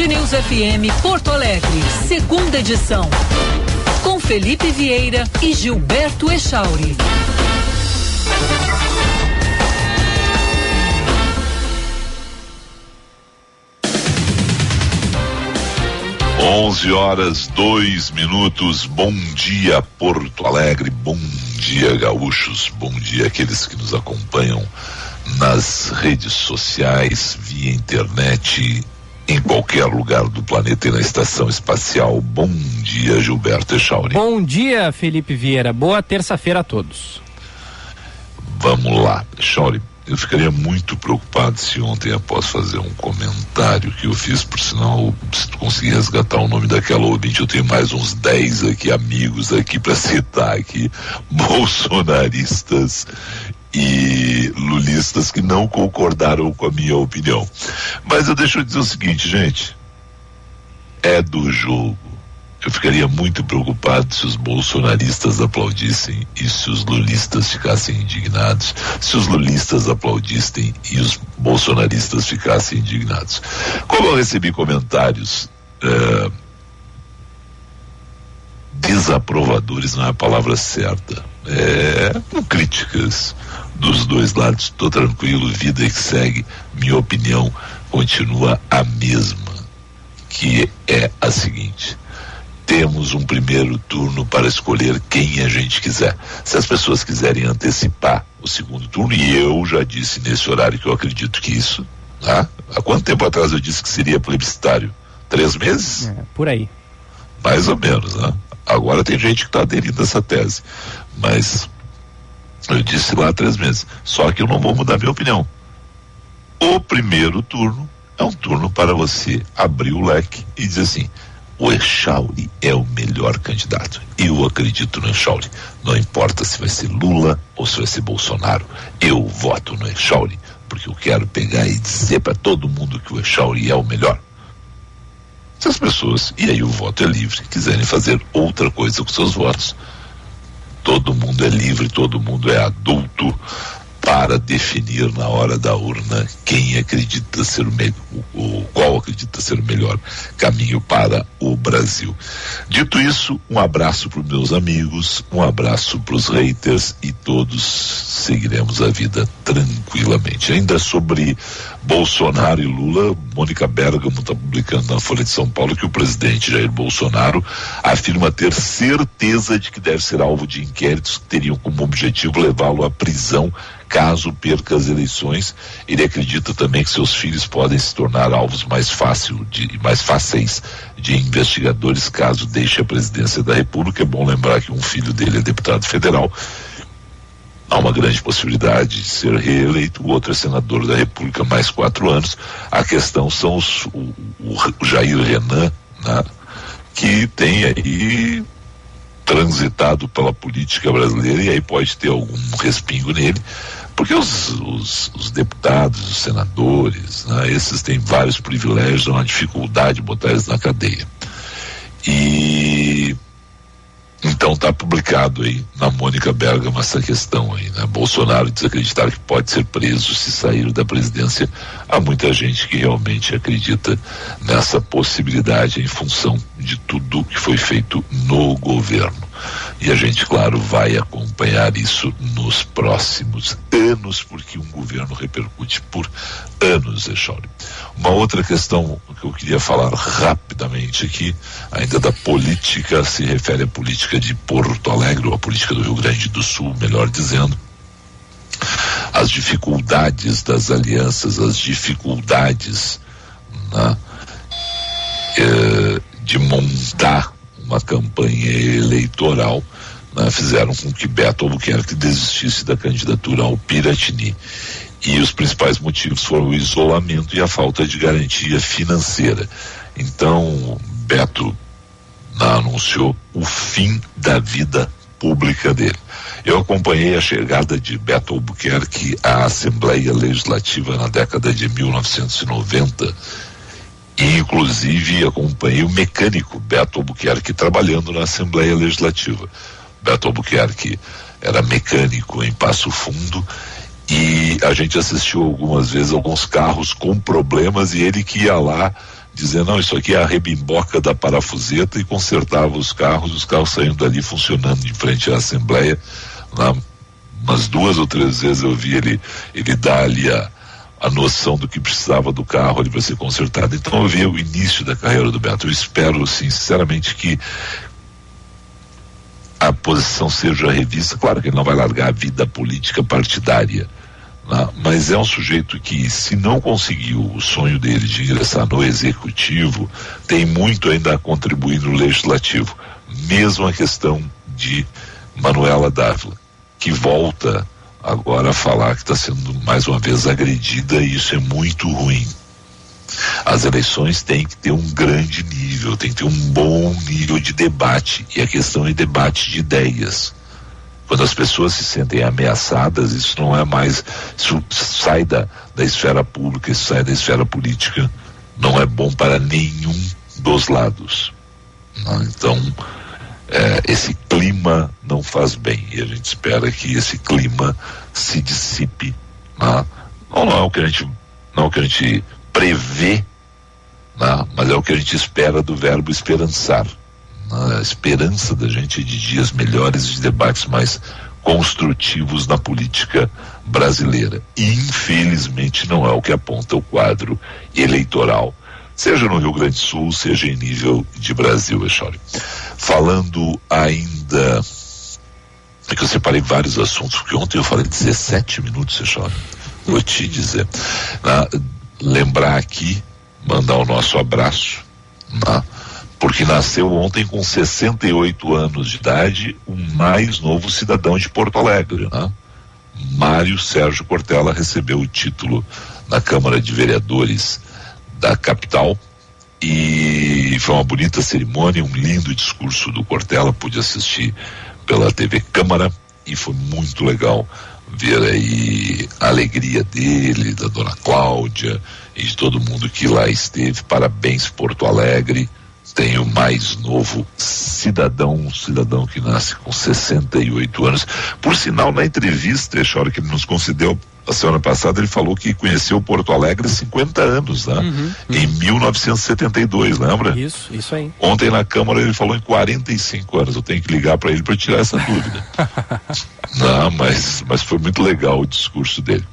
Band News FM Porto Alegre, segunda edição. Com Felipe Vieira e Gilberto Echauri. 11 horas, dois minutos. Bom dia, Porto Alegre. Bom dia, gaúchos. Bom dia, aqueles que nos acompanham nas redes sociais, via internet, em qualquer lugar do planeta e na estação espacial. Bom dia, Gilberto Echauri. Bom dia, Felipe Vieira. Boa terça-feira a todos. Vamos lá, Echauri eu ficaria muito preocupado se ontem, após fazer um comentário que eu fiz, por sinal, se tu conseguir resgatar o nome daquela ouvinte, eu tenho mais uns 10 aqui, amigos aqui para citar aqui, bolsonaristas e lulistas que não concordaram com a minha opinião. Mas eu deixo dizer o seguinte, gente, é do jogo eu ficaria muito preocupado se os bolsonaristas aplaudissem e se os lulistas ficassem indignados, se os lulistas aplaudissem e os bolsonaristas ficassem indignados. Como eu recebi comentários é, desaprovadores, não é a palavra certa, é, com críticas dos dois lados, estou tranquilo, vida que segue, minha opinião continua a mesma, que é a seguinte temos um primeiro turno para escolher quem a gente quiser. Se as pessoas quiserem antecipar o segundo turno, e eu já disse nesse horário que eu acredito que isso, tá? há quanto tempo atrás eu disse que seria plebiscitário? Três meses? É, por aí. Mais ou menos, né? Agora tem gente que está aderindo a essa tese, mas eu disse lá três meses. Só que eu não vou mudar minha opinião. O primeiro turno é um turno para você abrir o leque e dizer assim: o Echauri é o melhor candidato. Eu acredito no Echauri. Não importa se vai ser Lula ou se vai ser Bolsonaro. Eu voto no Echauri, porque eu quero pegar e dizer para todo mundo que o Echauri é o melhor. Se as pessoas, e aí o voto é livre, quiserem fazer outra coisa com seus votos, todo mundo é livre, todo mundo é adulto para definir na hora da urna quem acredita ser o, melhor, o, qual acredita ser o melhor caminho para o Brasil. Dito isso, um abraço para os meus amigos, um abraço para os haters e todos seguiremos a vida tranquilamente. Ainda sobre Bolsonaro e Lula, Mônica Bergamo está publicando na Folha de São Paulo que o presidente Jair Bolsonaro afirma ter certeza de que deve ser alvo de inquéritos que teriam como objetivo levá-lo à prisão caso perca as eleições. Ele acredita também que seus filhos podem se tornar alvos mais, fácil de, mais fáceis de investigadores caso deixe a presidência da República. É bom lembrar que um filho dele é deputado federal. Há uma grande possibilidade de ser reeleito, o outro é senador da República mais quatro anos. A questão são os, o, o Jair Renan, né, que tem aí transitado pela política brasileira e aí pode ter algum respingo nele, porque os, os, os deputados, os senadores, né, esses têm vários privilégios, uma dificuldade de botar eles na cadeia. E então está publicado aí na Mônica Bergamo essa questão aí, né? Bolsonaro desacreditar que pode ser preso se sair da presidência. Há muita gente que realmente acredita nessa possibilidade em função de tudo que foi feito no governo. E a gente, claro, vai acompanhar isso nos próximos anos, porque um governo repercute por anos, Echauri. Uma outra questão que eu queria falar rapidamente aqui, ainda da política, se refere à política de Porto Alegre, ou à política do Rio Grande do Sul, melhor dizendo. As dificuldades das alianças, as dificuldades né, eh, de montar uma campanha eleitoral, né, fizeram com que Beto Albuquerque desistisse da candidatura ao Piratini. E os principais motivos foram o isolamento e a falta de garantia financeira. Então, Beto anunciou o fim da vida pública dele. Eu acompanhei a chegada de Beto Albuquerque à Assembleia Legislativa na década de 1990 e, inclusive, acompanhei o mecânico Beto Albuquerque trabalhando na Assembleia Legislativa. Beto Albuquerque era mecânico em Passo Fundo e a gente assistiu algumas vezes alguns carros com problemas e ele que ia lá dizer, não, isso aqui é a rebimboca da parafuseta e consertava os carros, os carros saindo dali funcionando em frente à Assembleia. Lá, umas duas ou três vezes eu vi ele, ele dar ali a, a noção do que precisava do carro ali para ser consertado. Então eu vi o início da carreira do Beto. Eu espero, sinceramente, que a posição seja revista. Claro que ele não vai largar a vida política partidária né? mas é um sujeito que, se não conseguiu o sonho dele de ingressar no executivo, tem muito ainda a contribuir no legislativo. Mesmo a questão de Manuela Dávila, que volta agora a falar que está sendo mais uma vez agredida e isso é muito ruim. As eleições têm que ter um grande nível, tem que ter um bom nível de debate e a questão é debate de ideias. Quando as pessoas se sentem ameaçadas, isso não é mais. Isso sai da, da esfera pública, isso sai da esfera política. Não é bom para nenhum dos lados. Não? Então, é, esse clima não faz bem. E a gente espera que esse clima se dissipe. Não, não, não é o que a gente, não é o que a gente prevê, não, mas é o que a gente espera do verbo esperançar a esperança da gente de dias melhores, de debates mais construtivos na política brasileira. E, infelizmente, não é o que aponta o quadro eleitoral, seja no Rio Grande do Sul, seja em nível de Brasil, Echori. Falando ainda. É que eu separei vários assuntos, porque ontem eu falei 17 minutos, Echori. Vou te dizer. Ah, lembrar aqui, mandar o nosso abraço. Ah, porque nasceu ontem com 68 anos de idade, o mais novo cidadão de Porto Alegre, né? Mário Sérgio Cortella recebeu o título na Câmara de Vereadores da capital e foi uma bonita cerimônia, um lindo discurso do Cortella, pude assistir pela TV Câmara e foi muito legal ver aí a alegria dele, da dona Cláudia e de todo mundo que lá esteve. Parabéns Porto Alegre tem o mais novo cidadão, um cidadão que nasce com 68 anos. Por sinal, na entrevista, Chora, que ele nos concedeu a semana passada, ele falou que conheceu Porto Alegre há 50 anos, né? Uhum, uhum. Em 1972, lembra? Isso, isso aí. Ontem na Câmara ele falou em 45 anos. Eu tenho que ligar para ele para tirar essa dúvida. Não, mas, mas foi muito legal o discurso dele.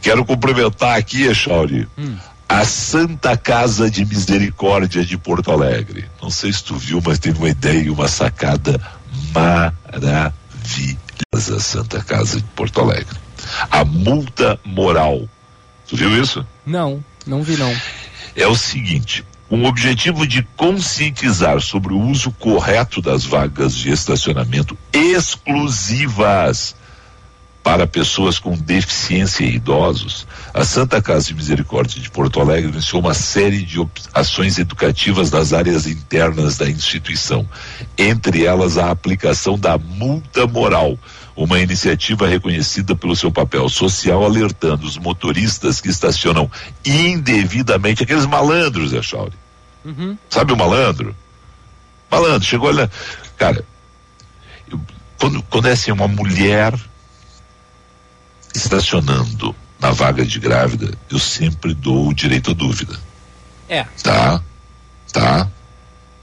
Quero cumprimentar aqui, Echauri, hum a Santa Casa de Misericórdia de Porto Alegre. Não sei se tu viu, mas teve uma ideia e uma sacada maravilhosa, Santa Casa de Porto Alegre. A multa moral. Tu viu isso? Não, não vi não. É o seguinte, com o objetivo de conscientizar sobre o uso correto das vagas de estacionamento exclusivas para pessoas com deficiência e idosos, a Santa Casa de Misericórdia de Porto Alegre iniciou uma série de ações educativas nas áreas internas da instituição, entre elas a aplicação da multa moral, uma iniciativa reconhecida pelo seu papel social, alertando os motoristas que estacionam indevidamente, aqueles malandros, é Chauri. Uhum. Sabe o malandro? Malandro, chegou lá. Cara, eu, quando, quando é assim, uma mulher estacionando na vaga de grávida, eu sempre dou o direito à dúvida. É. Tá? Tá?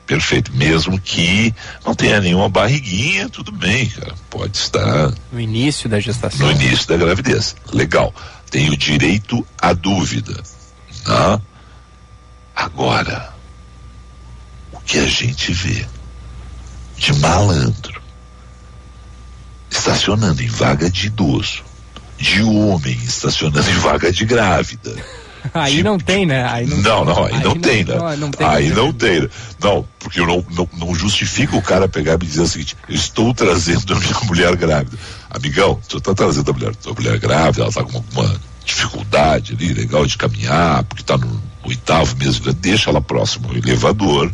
Perfeito. Mesmo que não tenha nenhuma barriguinha, tudo bem, cara. Pode estar. No início da gestação. No início da gravidez. Legal. Tem o direito à dúvida. Tá? Agora, o que a gente vê de malandro estacionando em vaga de idoso de homem estacionando em vaga de grávida. Aí não tem, né? Aí não, não, não, aí, aí não, não, tem, né? Não, não tem aí não tem. Né? Não, porque eu não, não, não justifica o cara pegar e me dizer o seguinte: eu estou trazendo a minha mulher grávida. Amigão, tu está trazendo a mulher, a mulher grávida, ela está com alguma dificuldade ali, legal de caminhar, porque está no oitavo mês, deixa ela próximo ao elevador,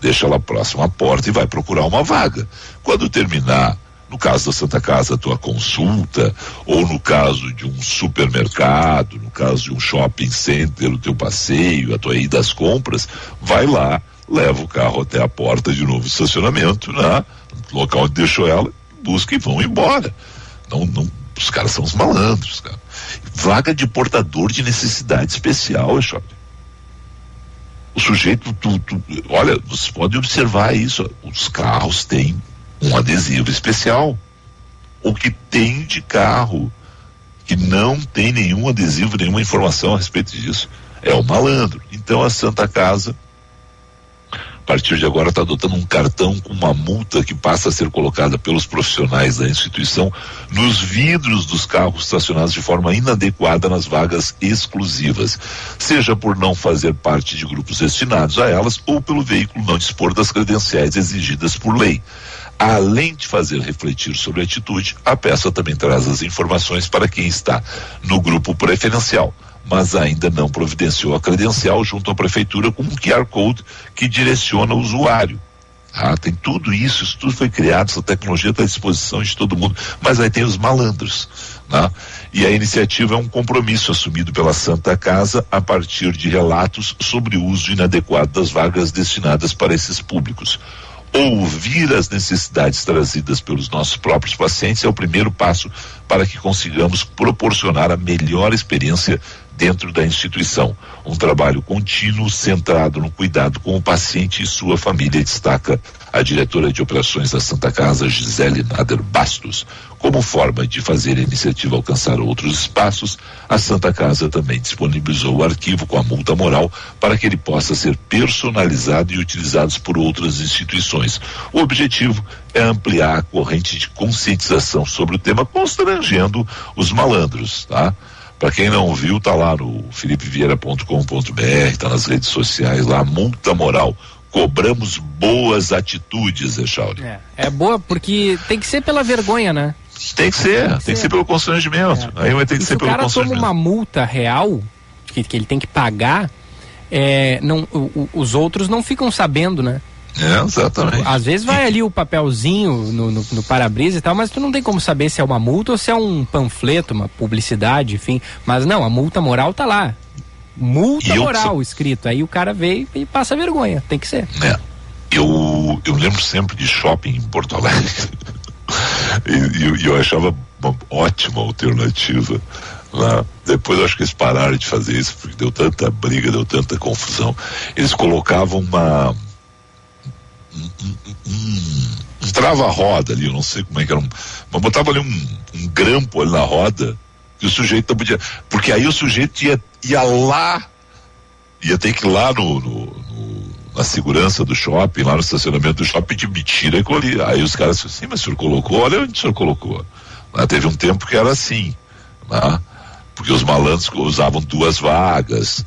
deixa ela próximo à porta e vai procurar uma vaga. Quando terminar no caso da Santa Casa, a tua consulta, ou no caso de um supermercado, no caso de um shopping center, o teu passeio, a tua ida às compras, vai lá, leva o carro até a porta de novo estacionamento, né? No local onde deixou ela, busca e vão embora. Não, não, os caras são os malandros, cara. Vaga de portador de necessidade especial, é shopping. o sujeito, tu, tu, olha, você pode observar isso. Os carros têm um adesivo especial. O que tem de carro que não tem nenhum adesivo, nenhuma informação a respeito disso é o malandro. Então a Santa Casa partir de agora está adotando um cartão com uma multa que passa a ser colocada pelos profissionais da instituição nos vidros dos carros estacionados de forma inadequada nas vagas exclusivas, seja por não fazer parte de grupos destinados a elas ou pelo veículo não dispor das credenciais exigidas por lei. Além de fazer refletir sobre a atitude, a peça também traz as informações para quem está no grupo preferencial mas ainda não providenciou a credencial junto à prefeitura com um QR Code que direciona o usuário. Ah, tem tudo isso, isso tudo foi criado, essa tecnologia está à disposição de todo mundo, mas aí tem os malandros. Né? E a iniciativa é um compromisso assumido pela Santa Casa a partir de relatos sobre o uso inadequado das vagas destinadas para esses públicos. Ouvir as necessidades trazidas pelos nossos próprios pacientes é o primeiro passo para que consigamos proporcionar a melhor experiência dentro da instituição. Um trabalho contínuo centrado no cuidado com o paciente e sua família, destaca a diretora de operações da Santa Casa, Gisele Nader Bastos. Como forma de fazer a iniciativa alcançar outros espaços, a Santa Casa também disponibilizou o arquivo com a multa moral para que ele possa ser personalizado e utilizado por outras instituições. O objetivo é ampliar a corrente de conscientização sobre o tema, constrangendo os malandros, tá? Para quem não viu, tá lá no filipevieira.com.br, tá nas redes sociais lá, multa moral. Cobramos boas atitudes, Echauri. É, é boa porque tem que ser pela vergonha, né? Tem que ser, tem que, tem ser. ser pelo constrangimento. É. Aí vai ter que e ser pelo constrangimento. Se o cara toma uma multa real, que, que ele tem que pagar, é, não, o, os outros não ficam sabendo, né? É, exatamente. Às vezes vai ali o papelzinho no, no, no para-brisa e tal, mas tu não tem como saber se é uma multa ou se é um panfleto, uma publicidade, enfim. Mas não, a multa moral tá lá. Multa moral eu... escrito. Aí o cara veio e passa vergonha. Tem que ser. É. Eu, eu lembro sempre de shopping em Porto Alegre. e, eu, eu achava uma ótima alternativa lá. Depois eu acho que eles pararam de fazer isso, porque deu tanta briga, deu tanta confusão. Eles colocavam uma um, trava-roda ali, eu não sei como é que era, um, mas botava ali um, um grampo ali na roda que o sujeito não podia, porque aí o sujeito ia, ia lá, ia ter que ir lá no, no, no na segurança do shopping, lá no estacionamento do shopping, de me tira aquilo ali. Aí os caras assim, mas o senhor colocou? Olha onde o senhor colocou. Mas teve um tempo que era assim, né? porque os malandros usavam duas vagas,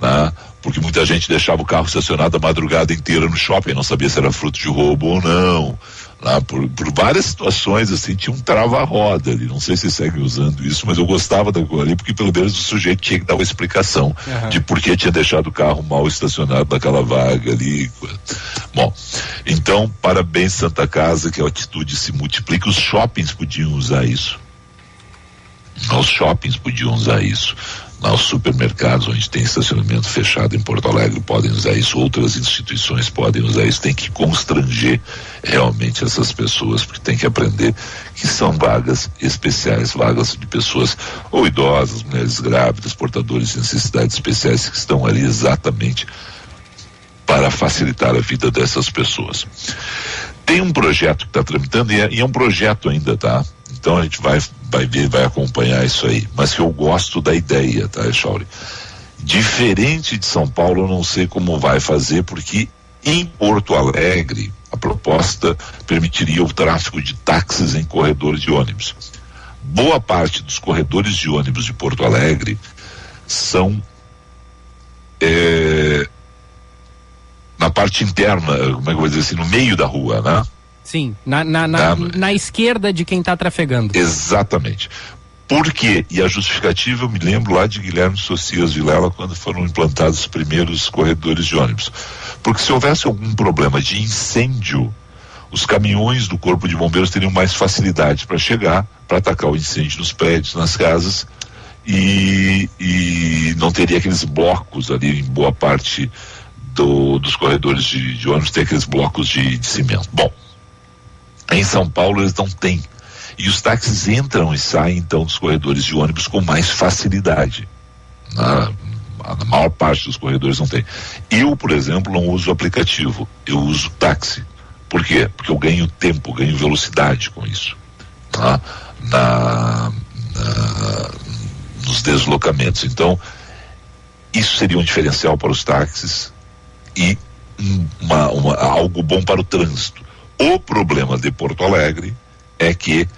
né? Porque muita gente deixava o carro estacionado a madrugada inteira no shopping, não sabia se era fruto de roubo ou não. Lá por, por várias situações, assim, tinha um trava-roda ali. Não sei se segue usando isso, mas eu gostava daquilo ali, porque pelo menos o sujeito tinha que dar uma explicação uhum. de por que tinha deixado o carro mal estacionado naquela vaga ali. Bom, então, parabéns, Santa Casa, que a atitude se multiplica. Os shoppings podiam usar isso. Os shoppings podiam usar isso aos supermercados onde tem estacionamento fechado em Porto Alegre podem usar isso, outras instituições podem usar isso, tem que constranger realmente essas pessoas, porque tem que aprender que são vagas especiais, vagas de pessoas ou idosas, mulheres grávidas, portadores de necessidades especiais que estão ali exatamente para facilitar a vida dessas pessoas. Tem um projeto que está tramitando e é, e é um projeto ainda, tá? Então a gente vai, vai ver, vai acompanhar isso aí. Mas que eu gosto da ideia, tá, Echauri? Diferente de São Paulo, eu não sei como vai fazer, porque em Porto Alegre a proposta permitiria o tráfego de táxis em corredores de ônibus. Boa parte dos corredores de ônibus de Porto Alegre são é, na parte interna, como é que eu vou dizer assim, no meio da rua, né? Sim, na, na, na, na esquerda de quem está trafegando. Exatamente. Por quê? E a justificativa, eu me lembro lá de Guilherme Socias Vilela, quando foram implantados os primeiros corredores de ônibus. Porque se houvesse algum problema de incêndio, os caminhões do Corpo de Bombeiros teriam mais facilidade para chegar, para atacar o incêndio nos prédios, nas casas, e, e não teria aqueles blocos ali em boa parte do, dos corredores de, de ônibus, tem aqueles blocos de, de cimento. Bom, em São Paulo eles não têm. E os táxis entram e saem então dos corredores de ônibus com mais facilidade. Na, a maior parte dos corredores não tem. Eu, por exemplo, não uso aplicativo, eu uso táxi. Por quê? Porque eu ganho tempo, ganho velocidade com isso. Tá? Na, na, nos deslocamentos. Então, isso seria um diferencial para os táxis e uma, uma, algo bom para o trânsito. O problema de Porto Alegre é que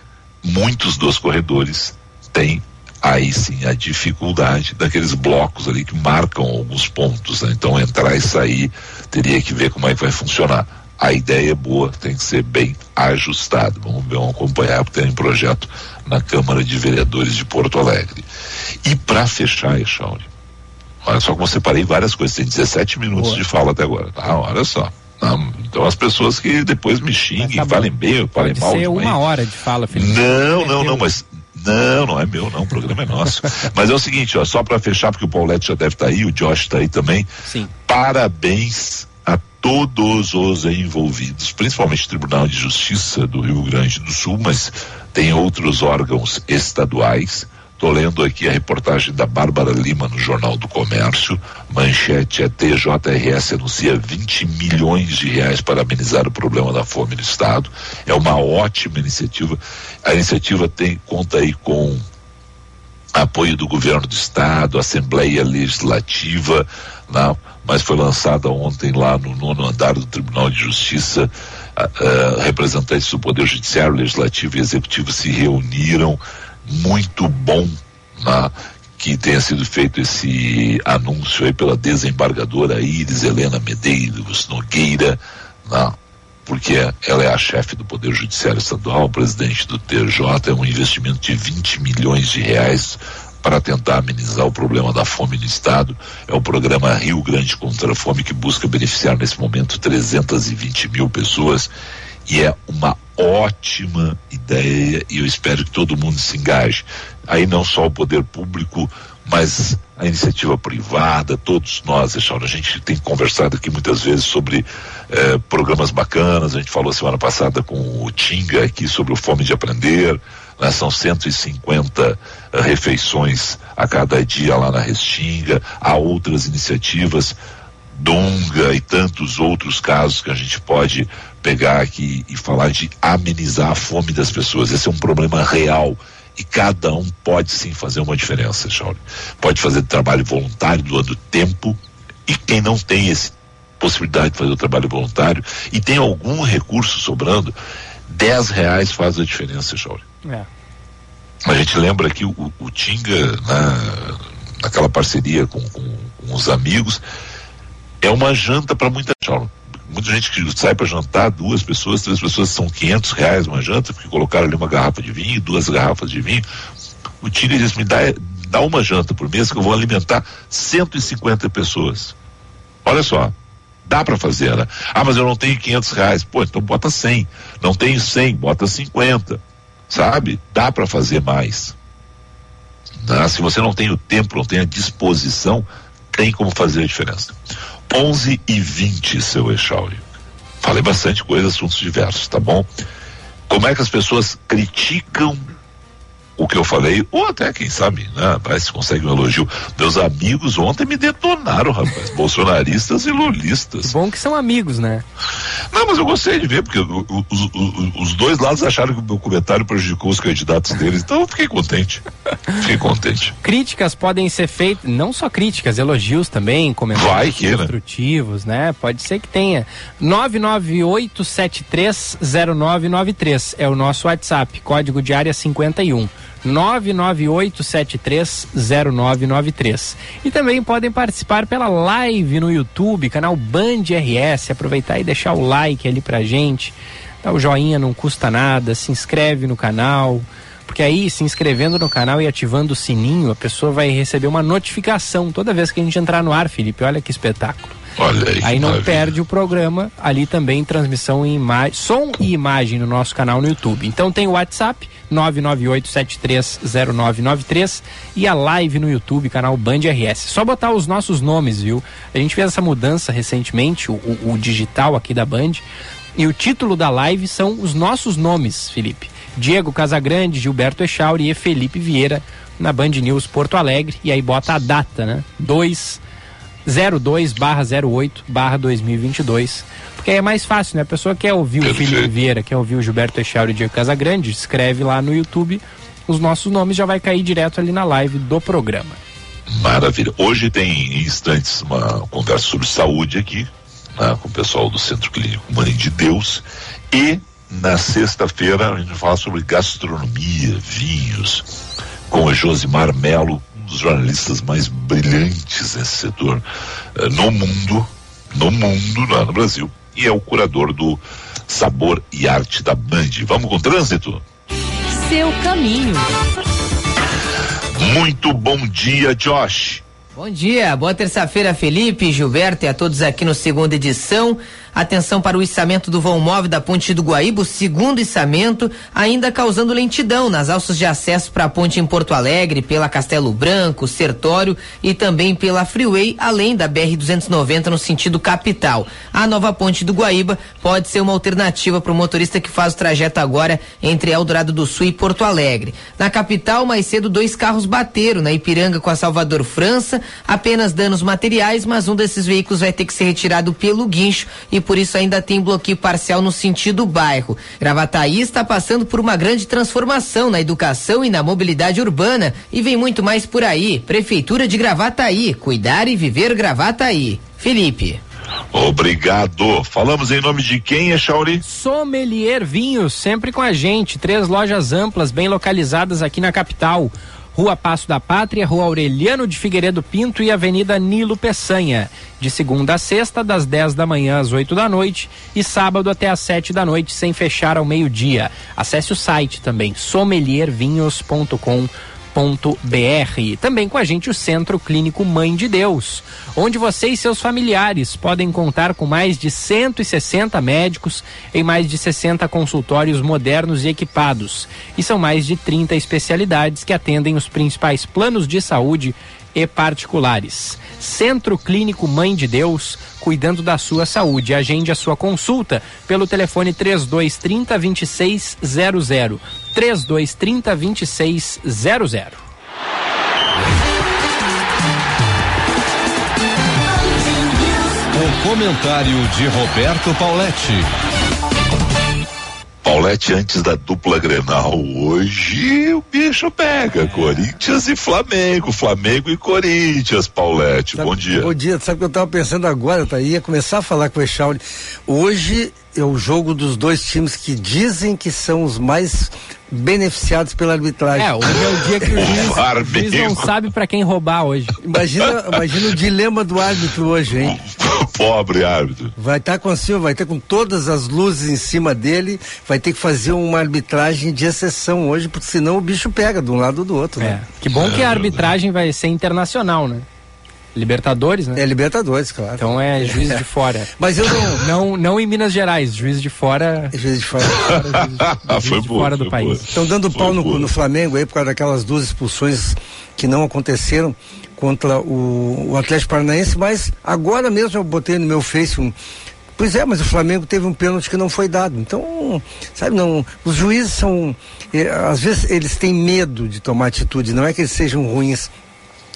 muitos dos corredores têm aí sim a dificuldade daqueles blocos ali que marcam alguns pontos. Né? Então entrar e sair teria que ver como é que vai funcionar. A ideia é boa, tem que ser bem ajustado. Vamos ver, vamos acompanhar, porque tem um projeto na Câmara de Vereadores de Porto Alegre. E para fechar, Echauri, olha só como eu separei várias coisas, tem 17 minutos boa. de fala até agora, tá? Olha só. Não, então as pessoas que depois me xinguem, tá falem bem, falem mal. Ser uma hora de fala, Felipe. Não, não, não, mas não, não é meu, não. O programa é nosso. Mas é o seguinte, ó, só para fechar, porque o Paulette já deve estar tá aí, o Josh está aí também. Sim. Parabéns a todos os envolvidos, principalmente o Tribunal de Justiça do Rio Grande do Sul, mas tem outros órgãos estaduais Estou lendo aqui a reportagem da Bárbara Lima no Jornal do Comércio. Manchete é TJRS anuncia 20 milhões de reais para amenizar o problema da fome no estado. É uma ótima iniciativa. A iniciativa tem conta aí com apoio do governo do estado, Assembleia Legislativa, né? mas foi lançada ontem lá no nono andar do Tribunal de Justiça. Uh, representantes do Poder Judiciário, Legislativo e Executivo se reuniram muito bom né, que tenha sido feito esse anúncio aí pela desembargadora Iris Helena Medeiros Nogueira, né, porque ela é a chefe do Poder Judiciário Estadual, presidente do TJ, é um investimento de 20 milhões de reais para tentar amenizar o problema da fome no estado. É o programa Rio Grande contra a Fome que busca beneficiar nesse momento 320 mil pessoas e é uma ótima ideia e eu espero que todo mundo se engaje. Aí não só o poder público, mas a iniciativa privada, todos nós, a gente tem conversado aqui muitas vezes sobre eh, programas bacanas, a gente falou semana passada com o Tinga aqui sobre o Fome de Aprender, né, são 150 uh, refeições a cada dia lá na Restinga, há outras iniciativas, Donga e tantos outros casos que a gente pode pegar aqui e falar de amenizar a fome das pessoas. Esse é um problema real e cada um pode sim fazer uma diferença, Shawnee. Pode fazer trabalho voluntário doando tempo e quem não tem essa possibilidade de fazer o trabalho voluntário e tem algum recurso sobrando, 10 reais faz a diferença, Shawnee. É. A gente lembra aqui o, o Tinga, na, naquela parceria com, com, com os amigos, é uma janta para muita gente muita gente que sai para jantar, duas pessoas, três pessoas, são 500 reais uma janta, porque colocaram ali uma garrafa de vinho, duas garrafas de vinho. O Tire diz: me dá, dá uma janta por mês que eu vou alimentar 150 pessoas. Olha só, dá para fazer, né? Ah, mas eu não tenho 500 reais. Pô, então bota 100. Não tenho 100, bota 50. Sabe? Dá para fazer mais. Né? Se você não tem o tempo, não tem a disposição, tem como fazer a diferença. 11 e 20, seu Echauri. Falei bastante coisa, assuntos diversos, tá bom? Como é que as pessoas criticam o que eu falei, ou até, quem sabe, né? Parece que consegue um elogio. Meus amigos ontem me detonaram, rapaz. bolsonaristas e lulistas. Bom que são amigos, né? Não, mas eu gostei de ver, porque os, os, os dois lados acharam que o meu comentário prejudicou os candidatos deles, então eu fiquei contente. Fiquei contente. Críticas podem ser feitas, não só críticas, elogios também, comentários que, né? construtivos, né? né? Pode ser que tenha. 998730993 é o nosso WhatsApp, código de área 51. 998730993. E também podem participar pela live no YouTube, canal Band RS. Aproveitar e deixar o like ali pra gente. Dá o joinha, não custa nada. Se inscreve no canal. Porque aí, se inscrevendo no canal e ativando o sininho, a pessoa vai receber uma notificação toda vez que a gente entrar no ar, Felipe. Olha que espetáculo. Olha aí. Aí não maravilha. perde o programa, ali também transmissão em imagem, som e imagem no nosso canal no YouTube. Então tem o WhatsApp 998730993 e a live no YouTube, canal Band RS. Só botar os nossos nomes, viu? A gente fez essa mudança recentemente, o, o, o digital aqui da Band, e o título da live são os nossos nomes, Felipe. Diego Casagrande, Gilberto Echauri e Felipe Vieira na Band News Porto Alegre. E aí bota a data, né? 2 02 barra 08 barra 2022 porque aí é mais fácil, né? A pessoa quer ouvir o Felipe Vieira, quer ouvir o Gilberto Echauri e Diego Casagrande, escreve lá no YouTube, os nossos nomes já vai cair direto ali na live do programa. Maravilha. Hoje tem em instantes uma conversa sobre saúde aqui, né, com o pessoal do Centro Clínico Mãe de Deus. E na sexta-feira a gente vai falar sobre gastronomia, vinhos, com o Josimar Melo, dos jornalistas mais brilhantes nesse setor eh, no mundo, no mundo, lá no Brasil e é o curador do Sabor e Arte da Band. Vamos com o trânsito? Seu caminho. Muito bom dia, Josh. Bom dia, boa terça-feira, Felipe, Gilberto e a todos aqui no segunda edição. Atenção para o içamento do vão móvel da Ponte do Guaíba, o segundo içamento, ainda causando lentidão nas alças de acesso para a ponte em Porto Alegre, pela Castelo Branco, Sertório e também pela Freeway, além da BR-290 no sentido capital. A nova ponte do Guaíba pode ser uma alternativa para o motorista que faz o trajeto agora entre Eldorado do Sul e Porto Alegre. Na capital, mais cedo, dois carros bateram na Ipiranga com a Salvador França, apenas danos materiais, mas um desses veículos vai ter que ser retirado pelo guincho e por isso ainda tem bloqueio parcial no sentido bairro. Gravataí está passando por uma grande transformação na educação e na mobilidade urbana e vem muito mais por aí. Prefeitura de Gravataí, cuidar e viver Gravataí. Felipe. Obrigado. Falamos em nome de quem, Echauri? Sommelier Vinhos, sempre com a gente. Três lojas amplas, bem localizadas aqui na capital. Rua Passo da Pátria, Rua Aureliano de Figueiredo Pinto e Avenida Nilo Peçanha. De segunda a sexta, das 10 da manhã às 8 da noite e sábado até às 7 da noite, sem fechar ao meio-dia. Acesse o site também, sommeliervinhos.com.br br Também com a gente o Centro Clínico Mãe de Deus, onde você e seus familiares podem contar com mais de 160 médicos em mais de 60 consultórios modernos e equipados. E são mais de 30 especialidades que atendem os principais planos de saúde e particulares. Centro Clínico Mãe de Deus, cuidando da sua saúde. Agende a sua consulta pelo telefone 3230 2600. 3230 2600. O comentário de Roberto Pauletti. Paulette antes da dupla Grenal. Hoje o bicho pega. Corinthians e Flamengo. Flamengo e Corinthians, Paulette. Sabe, bom dia. Bom dia. Sabe o que eu estava pensando agora, tá? Ia começar a falar com o Echauri. Hoje é o jogo dos dois times que dizem que são os mais beneficiados pela arbitragem. É, hoje é o dia que o juiz, o juiz não sabe para quem roubar hoje. Imagina, imagina o dilema do árbitro hoje, hein? Pobre árbitro. Vai estar tá com assim, vai ter com todas as luzes em cima dele, vai ter que fazer uma arbitragem de exceção hoje, porque senão o bicho pega de um lado ou do outro, né? É. Que bom que a arbitragem vai ser internacional, né? Libertadores, né? É Libertadores, claro. Então é juiz de fora. Mas eu não. Não, não em Minas Gerais, juiz de fora. Juiz de fora. juiz, juiz de boa, fora do país. Estão dando pau no, no, Flamengo aí por causa daquelas duas expulsões que não aconteceram contra o, o Atlético Paranaense, mas agora mesmo eu botei no meu Face um. Pois é, mas o Flamengo teve um pênalti que não foi dado. Então, sabe, não. Os juízes são. Eh, às vezes eles têm medo de tomar atitude, não é que eles sejam ruins,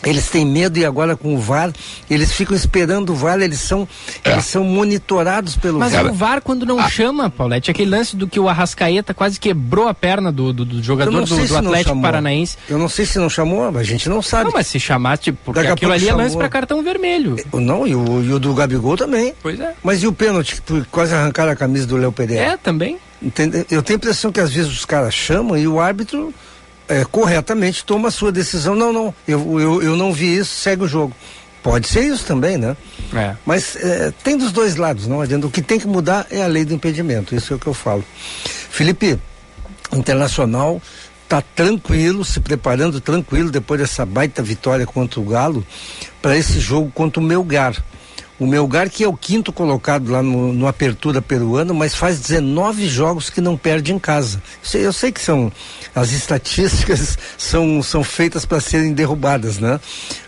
eles têm medo e agora com o VAR, eles ficam esperando o VAR, eles são, é. eles são monitorados pelo Mas VAR. Mas o VAR quando não ah. chama, Paulette, aquele lance do que o Arrascaeta quase quebrou a perna do, do, do jogador do, do Atlético Paranaense. Eu não sei se não chamou, a gente não sabe. Não, mas se chamar, tipo, porque Daqui aquilo ali chamou. é lance para cartão vermelho. Não, e o, e o do Gabigol também. Pois é. Mas e o pênalti, que quase arrancaram a camisa do Léo Pereira? É, também. Entendeu? Eu tenho a impressão que às vezes os caras chamam e o árbitro é, corretamente toma a sua decisão. Não, não, eu, eu, eu não vi isso, segue o jogo. Pode ser isso também, né? É. Mas é, tem dos dois lados, não adianta. O que tem que mudar é a lei do impedimento, isso é o que eu falo. Felipe, Internacional está tranquilo, se preparando tranquilo depois dessa baita vitória contra o Galo para esse jogo contra o Melgar. O Melgar, que é o quinto colocado lá no, no Apertura Peruano, mas faz 19 jogos que não perde em casa. Eu sei, que são. As estatísticas são, são feitas para serem derrubadas, né?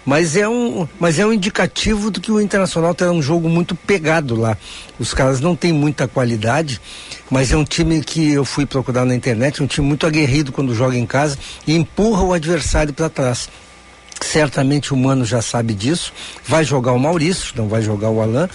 Mas é, um, mas é um indicativo do que o Internacional terá um jogo muito pegado lá. Os caras não têm muita qualidade, mas é um time que eu fui procurar na internet, um time muito aguerrido quando joga em casa e empurra o adversário para trás. Certamente o Mano já sabe disso. Vai jogar o Maurício, não vai jogar o Alain.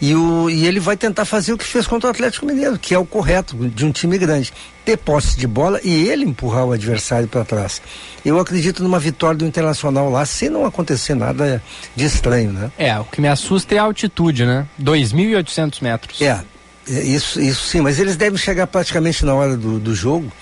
E, o, e ele vai tentar fazer o que fez contra o Atlético Mineiro, que é o correto de um time grande. Ter posse de bola e ele empurrar o adversário para trás. Eu acredito numa vitória do Internacional lá, se não acontecer nada de estranho, né? É, o que me assusta é a altitude, né? 2.800 metros. É, é, isso, isso sim, mas eles devem chegar praticamente na hora do, do jogo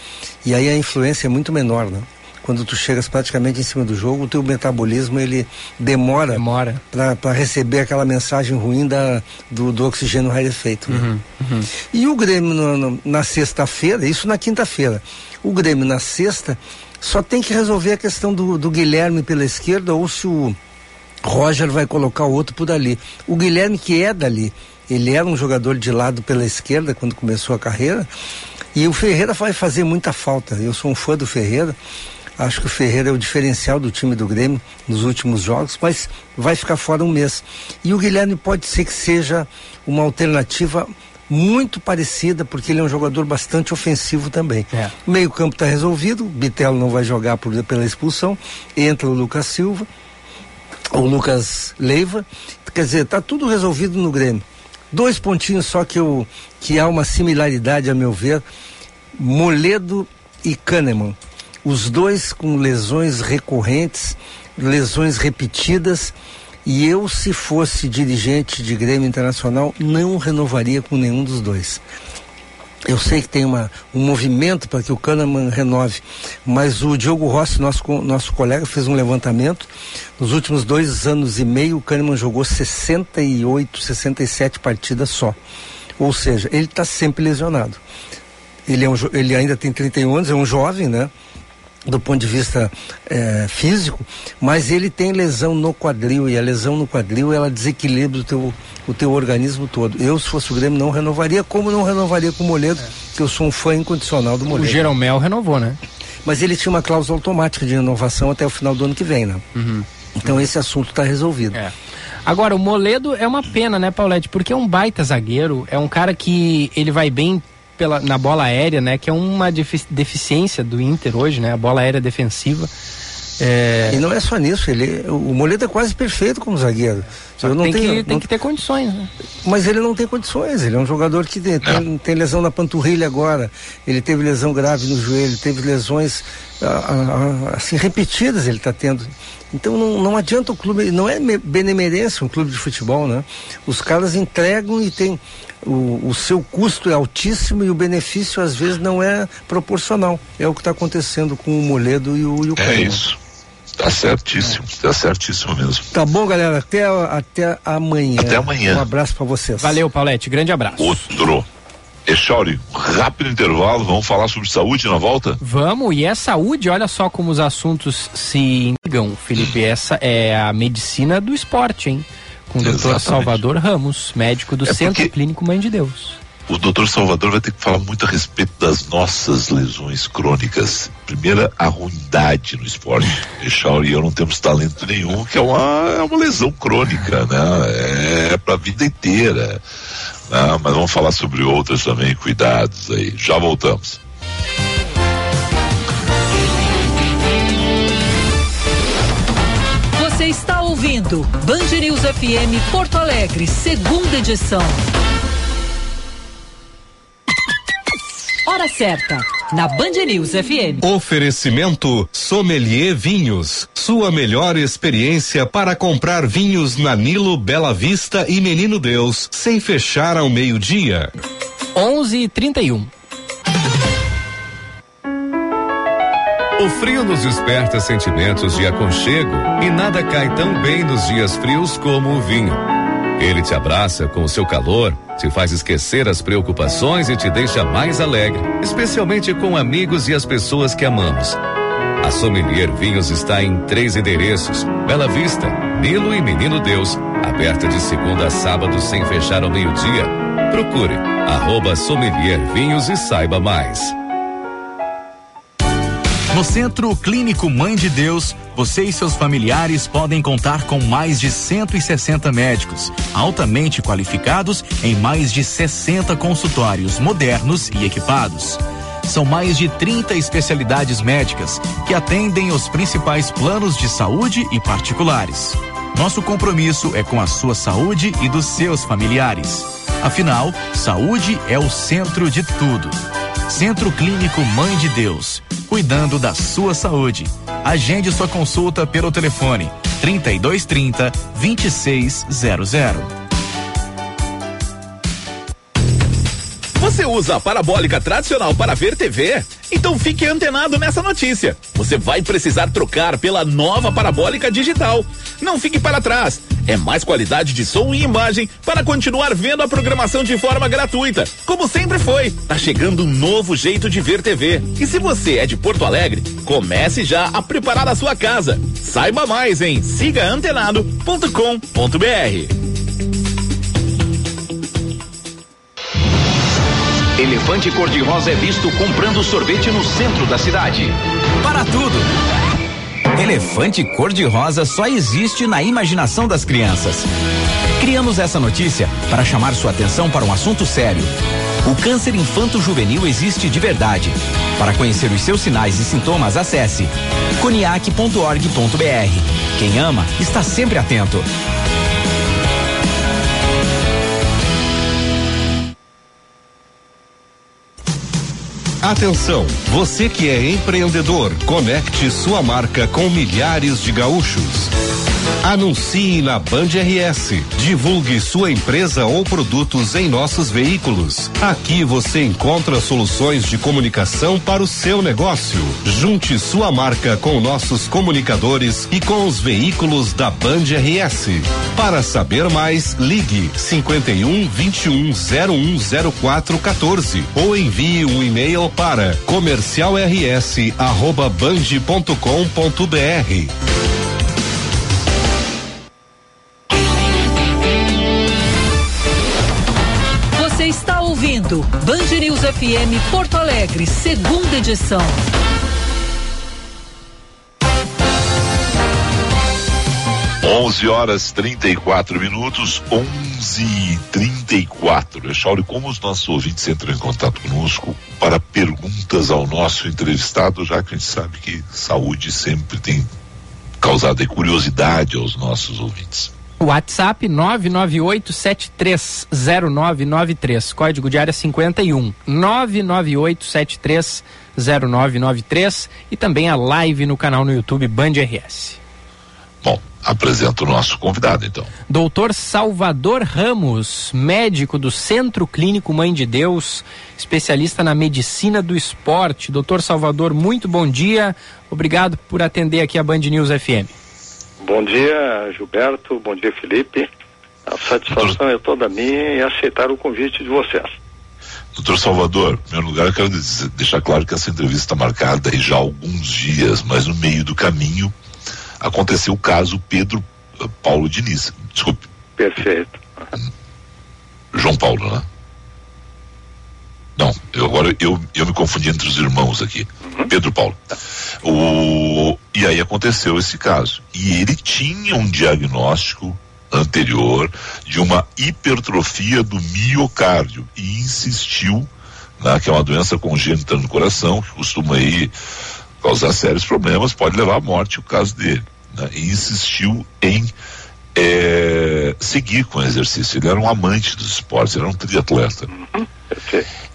e aí a influência é muito menor, né? Quando tu chegas praticamente em cima do jogo, o teu metabolismo ele demora, demora. para receber aquela mensagem ruim da, do, do oxigênio rarefeito. Né? Uhum, uhum. E o Grêmio no, no, na sexta-feira, isso na quinta-feira, o Grêmio na sexta só tem que resolver a questão do, do Guilherme pela esquerda ou se o Roger vai colocar o outro por ali. O Guilherme que é dali, ele era um jogador de lado pela esquerda quando começou a carreira. E o Ferreira vai fazer muita falta. Eu sou um fã do Ferreira. Acho que o Ferreira é o diferencial do time do Grêmio nos últimos jogos, mas vai ficar fora um mês. E o Guilherme pode ser que seja uma alternativa muito parecida, porque ele é um jogador bastante ofensivo também. É. O meio-campo está resolvido, o Bitelo não vai jogar por, pela expulsão, entra o Lucas Silva, o Lucas Leiva, quer dizer, está tudo resolvido no Grêmio. Dois pontinhos só que, eu, que há uma similaridade, a meu ver, Moledo e Kahneman os dois com lesões recorrentes, lesões repetidas. E eu, se fosse dirigente de Grêmio Internacional, não renovaria com nenhum dos dois. Eu sei que tem uma, um movimento para que o Kahneman renove, mas o Diogo Rossi, nosso, nosso colega, fez um levantamento. Nos últimos dois anos e meio, o Kahneman jogou 68, 67 partidas só. Ou seja, ele está sempre lesionado. Ele, é um, ele ainda tem 31 anos, é um jovem, né? Do ponto de vista é, físico, mas ele tem lesão no quadril e a lesão no quadril ela desequilibra o teu, o teu organismo todo. Eu, se fosse o Grêmio, não renovaria, como não renovaria com o Moledo, é. que eu sou um fã incondicional do Moledo. O Jeromel renovou, né? Mas ele tinha uma cláusula automática de renovação até o final do ano que vem, né? Uhum. Então esse assunto está resolvido. É. Agora, o Moledo é uma pena, né, Paulette? Porque é um baita zagueiro, é um cara que ele vai bem pela, na bola aérea, né? Que é uma deficiência do Inter hoje, né? A bola aérea defensiva. É... E não é só nisso, ele, o Moledo é quase perfeito como zagueiro. Só tem, tenho, que, tem que ter condições, né? Mas ele não tem condições, ele é um jogador que tem, tem, tem, lesão na panturrilha agora, ele teve lesão grave no joelho, teve lesões assim repetidas ele está tendo. Então não, não adianta o clube, não é benemerência um clube de futebol, né? Os caras entregam e tem o, o seu custo é altíssimo e o benefício às vezes não é proporcional. É o que está acontecendo com o Moledo e o, e o É isso. Tá certíssimo, tá certíssimo mesmo. Tá bom, galera. Até, até amanhã. Até amanhã. Um abraço para vocês. Valeu, Paulette. Grande abraço. Outro. Echauri, rápido intervalo, vamos falar sobre saúde na volta? Vamos, e é saúde, olha só como os assuntos se ligam, Felipe. Essa é a medicina do esporte, hein? Com o doutor Salvador Ramos, médico do é Centro Clínico Mãe de Deus. O doutor Salvador vai ter que falar muito a respeito das nossas lesões crônicas. Primeira, a ruindade no esporte. Echauri e eu não temos talento nenhum, que é uma, é uma lesão crônica, né? É para a vida inteira. Né? Mas vamos falar sobre outras também, cuidados aí. Já voltamos. Você está ouvindo Band News FM Porto Alegre, segunda edição. Hora certa, na Band News FM. Oferecimento Sommelier Vinhos. Sua melhor experiência para comprar vinhos na Nilo, Bela Vista e Menino Deus, sem fechar ao meio-dia. 11 e 31 O frio nos desperta sentimentos de aconchego e nada cai tão bem nos dias frios como o vinho. Ele te abraça com o seu calor te faz esquecer as preocupações e te deixa mais alegre, especialmente com amigos e as pessoas que amamos. A Sommelier Vinhos está em três endereços: Bela Vista, Nilo e Menino Deus, aberta de segunda a sábado sem fechar ao meio-dia. Procure arroba Sommelier Vinhos e saiba mais. No Centro Clínico Mãe de Deus, você e seus familiares podem contar com mais de 160 médicos, altamente qualificados em mais de 60 consultórios modernos e equipados. São mais de 30 especialidades médicas que atendem os principais planos de saúde e particulares. Nosso compromisso é com a sua saúde e dos seus familiares. Afinal, saúde é o centro de tudo. Centro Clínico Mãe de Deus, cuidando da sua saúde. Agende sua consulta pelo telefone 3230 2600. Você usa a parabólica tradicional para ver TV? Então fique antenado nessa notícia. Você vai precisar trocar pela nova parabólica digital. Não fique para trás. É mais qualidade de som e imagem para continuar vendo a programação de forma gratuita, como sempre foi. Tá chegando um novo jeito de ver TV. E se você é de Porto Alegre, comece já a preparar a sua casa. Saiba mais em sigaantenado.com.br. Elefante cor-de-rosa é visto comprando sorvete no centro da cidade. Para tudo! Elefante cor-de-rosa só existe na imaginação das crianças. Criamos essa notícia para chamar sua atenção para um assunto sério. O câncer infanto-juvenil existe de verdade. Para conhecer os seus sinais e sintomas, acesse coniac.org.br. Quem ama está sempre atento. Atenção, você que é empreendedor, conecte sua marca com milhares de gaúchos. Anuncie na Band RS. Divulgue sua empresa ou produtos em nossos veículos. Aqui você encontra soluções de comunicação para o seu negócio. Junte sua marca com nossos comunicadores e com os veículos da Band RS. Para saber mais, ligue 51 21 0104 14 ou envie um e-mail para comercialrs@band.com.br. ouvindo Band News FM Porto Alegre, segunda edição. Onze horas trinta e quatro minutos, onze e trinta e quatro. Echauri, como os nossos ouvintes entram em contato conosco para perguntas ao nosso entrevistado, já que a gente sabe que saúde sempre tem causado curiosidade aos nossos ouvintes. WhatsApp 998730993, código de área 51. 998730993 e também a live no canal no YouTube Band RS. Apresento o nosso convidado então. Doutor Salvador Ramos, médico do Centro Clínico Mãe de Deus, especialista na medicina do esporte. Doutor Salvador, muito bom dia. Obrigado por atender aqui a Band News FM. Bom dia, Gilberto. Bom dia, Felipe. A satisfação é toda minha em aceitar o convite de vocês. Doutor Salvador, em primeiro lugar, eu quero dizer, deixar claro que essa entrevista está marcada aí já há alguns dias, mas no meio do caminho aconteceu o caso Pedro uh, Paulo Diniz. Desculpe. Perfeito. João Paulo, né? Não, eu agora eu, eu me confundi entre os irmãos aqui. Uhum. Pedro Paulo. O, e aí aconteceu esse caso. E ele tinha um diagnóstico anterior de uma hipertrofia do miocárdio e insistiu, né, que é uma doença congênita no coração, que costuma aí causar sérios problemas, pode levar à morte o caso dele. Né, e insistiu em é, seguir com o exercício. Ele era um amante dos esportes, ele era um triatleta. Uhum.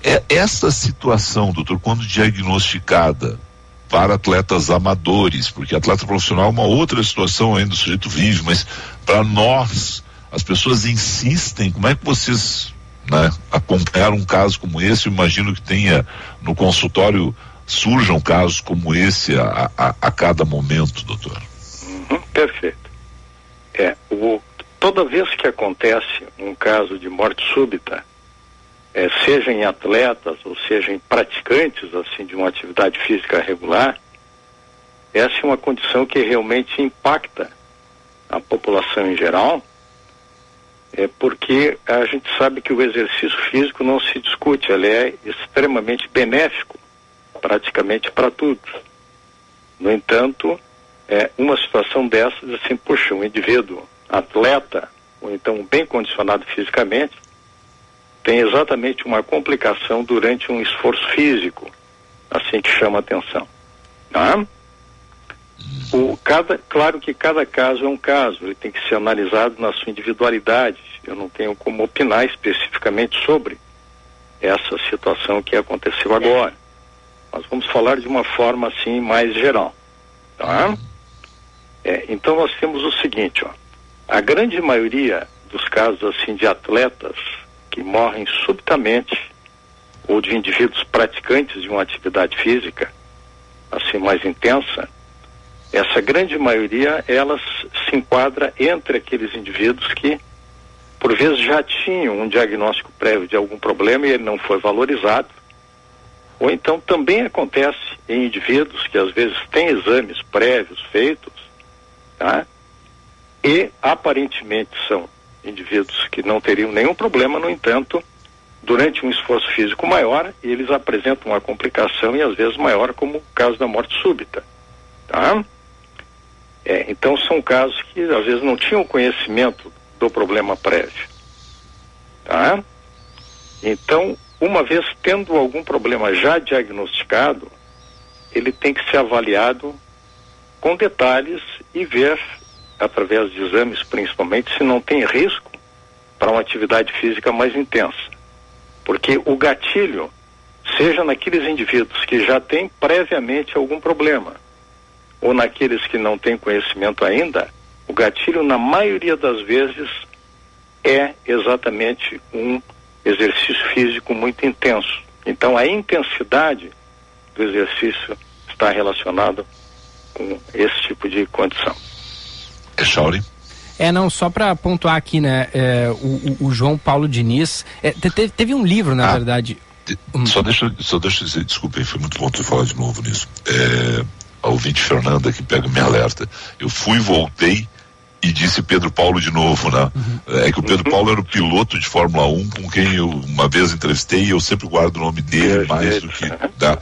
É, essa situação, doutor, quando diagnosticada para atletas amadores, porque atleta profissional é uma outra situação ainda, o sujeito vive, mas para nós, as pessoas insistem, como é que vocês né, acompanharam um caso como esse? Eu imagino que tenha no consultório surjam casos como esse a, a, a cada momento, doutor. Uhum, perfeito. É, o, toda vez que acontece um caso de morte súbita, é, seja em atletas ou seja em praticantes assim de uma atividade física regular, essa é uma condição que realmente impacta a população em geral, é porque a gente sabe que o exercício físico não se discute, ele é extremamente benéfico, praticamente para tudo. No entanto, é uma situação dessas, assim, puxa, um indivíduo atleta, ou então bem condicionado fisicamente, tem exatamente uma complicação durante um esforço físico, assim que chama atenção. Tá? O, cada, claro que cada caso é um caso, ele tem que ser analisado na sua individualidade. Eu não tenho como opinar especificamente sobre essa situação que aconteceu agora. Mas vamos falar de uma forma assim mais geral. Tá? É, então nós temos o seguinte, ó. A grande maioria dos casos assim de atletas que morrem subitamente ou de indivíduos praticantes de uma atividade física assim mais intensa, essa grande maioria elas se enquadra entre aqueles indivíduos que por vezes já tinham um diagnóstico prévio de algum problema e ele não foi valorizado. Ou então também acontece em indivíduos que às vezes têm exames prévios feitos, tá? E aparentemente são indivíduos que não teriam nenhum problema, no entanto, durante um esforço físico maior, eles apresentam uma complicação e às vezes maior, como o caso da morte súbita. Tá? É, então são casos que às vezes não tinham conhecimento do problema prévio. Tá? Então, uma vez tendo algum problema já diagnosticado, ele tem que ser avaliado com detalhes e ver, através de exames principalmente, se não tem risco para uma atividade física mais intensa. Porque o gatilho, seja naqueles indivíduos que já têm previamente algum problema, ou naqueles que não têm conhecimento ainda, o gatilho, na maioria das vezes, é exatamente um exercício físico muito intenso. Então, a intensidade do exercício está relacionada com esse tipo de condição. É Shauri? É, não, só para pontuar aqui, né, é, o, o, João Paulo Diniz, é, teve, teve, um livro, na ah, verdade. De, só, deixa, só deixa eu dizer, desculpem, foi muito bom tu falar de novo nisso. É, a ouvinte Fernanda que pega me alerta. Eu fui, voltei e disse Pedro Paulo de novo, né? Uhum. É que o Pedro Paulo era o piloto de Fórmula 1 com quem eu uma vez entrevistei e eu sempre guardo o nome dele mais do que da,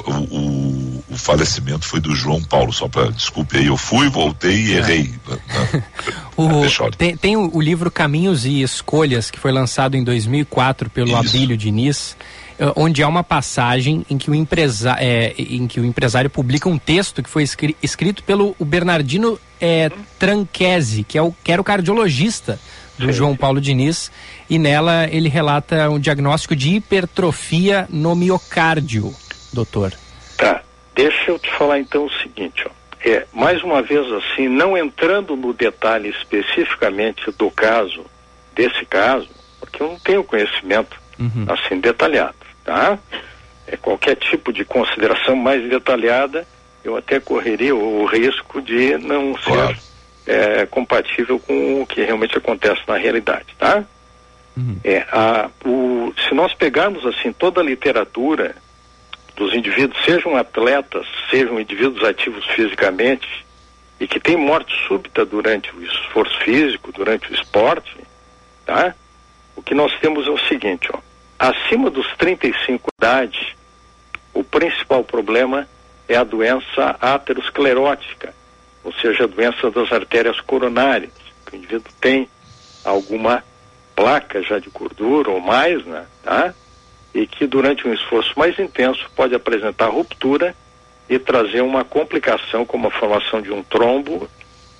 o, o, o, falecimento foi do João Paulo, só para desculpe aí, eu fui, voltei e errei. Né? o, tem, tem o, livro Caminhos e Escolhas, que foi lançado em 2004 pelo Isso. Abílio Diniz, eh, onde há uma passagem em que o, empresa, é, em que o empresário publica um texto que foi escri, escrito pelo Bernardino é, Tranquese, que, é o, que era o cardiologista do Sim. João Paulo Diniz, e nela ele relata um diagnóstico de hipertrofia no miocárdio doutor? Tá. Deixa eu te falar então o seguinte, ó. É, mais uma vez assim, não entrando no detalhe especificamente do caso, desse caso, porque eu não tenho conhecimento uhum. assim detalhado, tá? É, qualquer tipo de consideração mais detalhada, eu até correria o risco de não claro. ser é, compatível com o que realmente acontece na realidade, tá? Uhum. É, a, o, se nós pegarmos assim toda a literatura dos indivíduos, sejam atletas, sejam indivíduos ativos fisicamente e que têm morte súbita durante o esforço físico, durante o esporte, tá? O que nós temos é o seguinte, ó, acima dos 35 idade, o principal problema é a doença aterosclerótica, ou seja, a doença das artérias coronárias. O indivíduo tem alguma placa já de gordura ou mais, né? Tá? E que durante um esforço mais intenso pode apresentar ruptura e trazer uma complicação como a formação de um trombo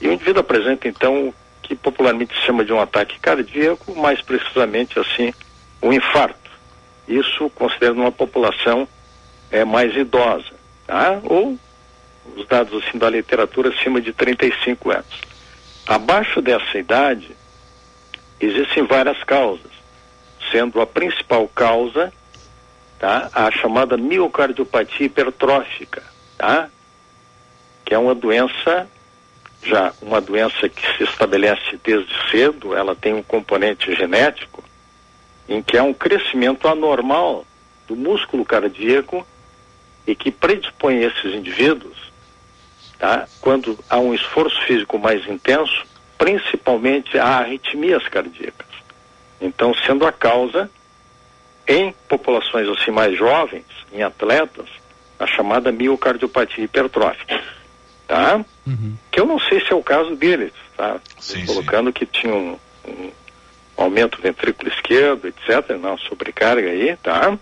e o indivíduo apresenta então o que popularmente se chama de um ataque cardíaco, mais precisamente assim, um infarto. Isso considerando uma população é, mais idosa, tá? Ou os dados assim da literatura acima de 35 anos. Abaixo dessa idade existem várias causas, sendo a principal causa tá? a chamada miocardiopatia hipertrófica, tá? que é uma doença, já uma doença que se estabelece desde cedo, ela tem um componente genético, em que há um crescimento anormal do músculo cardíaco e que predispõe esses indivíduos tá? Quando há um esforço físico mais intenso, principalmente há arritmias cardíacas. Então, sendo a causa em populações assim mais jovens, em atletas, a chamada miocardiopatia hipertrófica, tá? Uhum. Que eu não sei se é o caso deles, tá? Sim, Colocando sim. que tinha um, um aumento do ventrículo esquerdo, etc., não, sobrecarga aí, tá?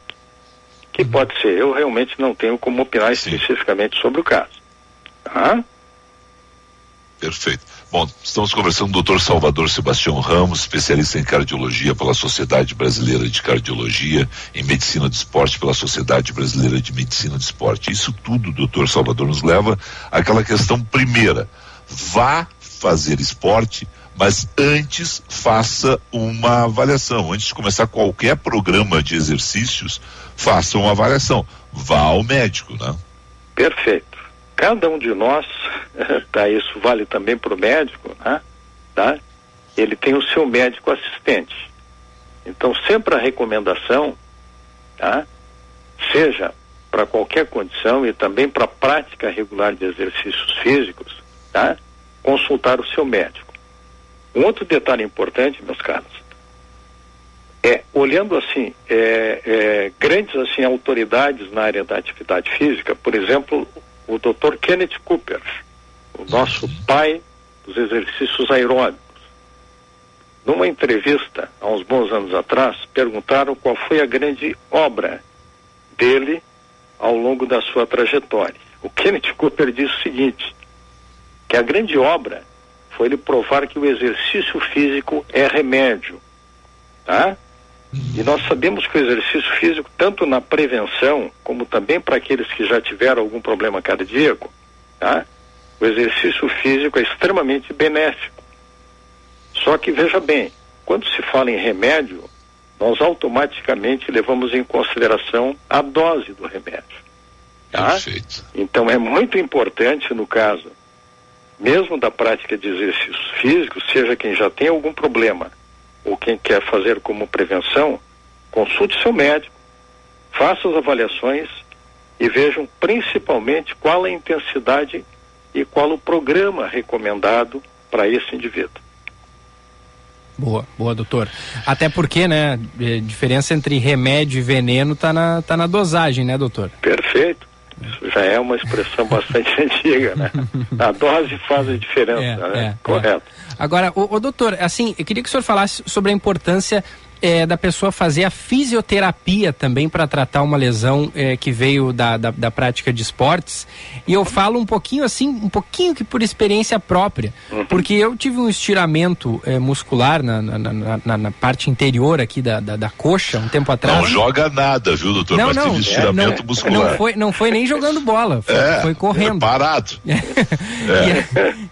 Que pode ser, eu realmente não tenho como opinar Sim. especificamente sobre o caso, tá? Perfeito. Bom, estamos conversando com o Dr. Salvador Sebastião Ramos, especialista em cardiologia pela Sociedade Brasileira de Cardiologia, em medicina de esporte pela Sociedade Brasileira de Medicina de Esporte. Isso tudo, doutor Salvador, nos leva àquela questão primeira. Vá fazer esporte, mas antes faça uma avaliação. Antes de começar qualquer programa de exercícios, faça uma avaliação. Vá ao médico, né? Perfeito. Cada um de nós, tá, isso vale também para o médico, né? Tá? Ele tem o seu médico assistente. Então, sempre a recomendação, tá? Seja para qualquer condição e também para prática regular de exercícios físicos, tá? Consultar o seu médico. Um outro detalhe importante, meus caros, é olhando assim é, é, grandes assim autoridades na área da atividade física, por exemplo, o Dr. Kenneth Cooper, o nosso pai dos exercícios aeróbicos. Numa entrevista há uns bons anos atrás, perguntaram qual foi a grande obra dele ao longo da sua trajetória. O Kenneth Cooper disse o seguinte: que a grande obra foi ele provar que o exercício físico é remédio, tá? E nós sabemos que o exercício físico, tanto na prevenção, como também para aqueles que já tiveram algum problema cardíaco, tá? O exercício físico é extremamente benéfico. Só que veja bem, quando se fala em remédio, nós automaticamente levamos em consideração a dose do remédio. Tá? Perfeito. Então é muito importante no caso, mesmo da prática de exercícios físicos, seja quem já tem algum problema ou quem quer fazer como prevenção, consulte seu médico, faça as avaliações e vejam principalmente qual a intensidade e qual o programa recomendado para esse indivíduo. Boa, boa, doutor. Até porque, né, a diferença entre remédio e veneno tá na, tá na dosagem, né, doutor? Perfeito. Isso já é uma expressão bastante antiga, né? A dose faz a diferença, É, né? é, Correto. Agora, o, doutor, assim, eu queria que o senhor falasse sobre a importância eh, da pessoa fazer a fisioterapia também para tratar uma lesão eh, que veio da, da, da prática de esportes. E eu falo um pouquinho assim, um pouquinho que por experiência própria, porque eu tive um estiramento eh, muscular na, na, na, na- na parte interior aqui da, da, da coxa um tempo atrás. Não joga nada, viu, doutor? Não, Mas não, teve estiramento não, muscular. não foi, não foi nem jogando bola, foi, É, foi correndo. é parado.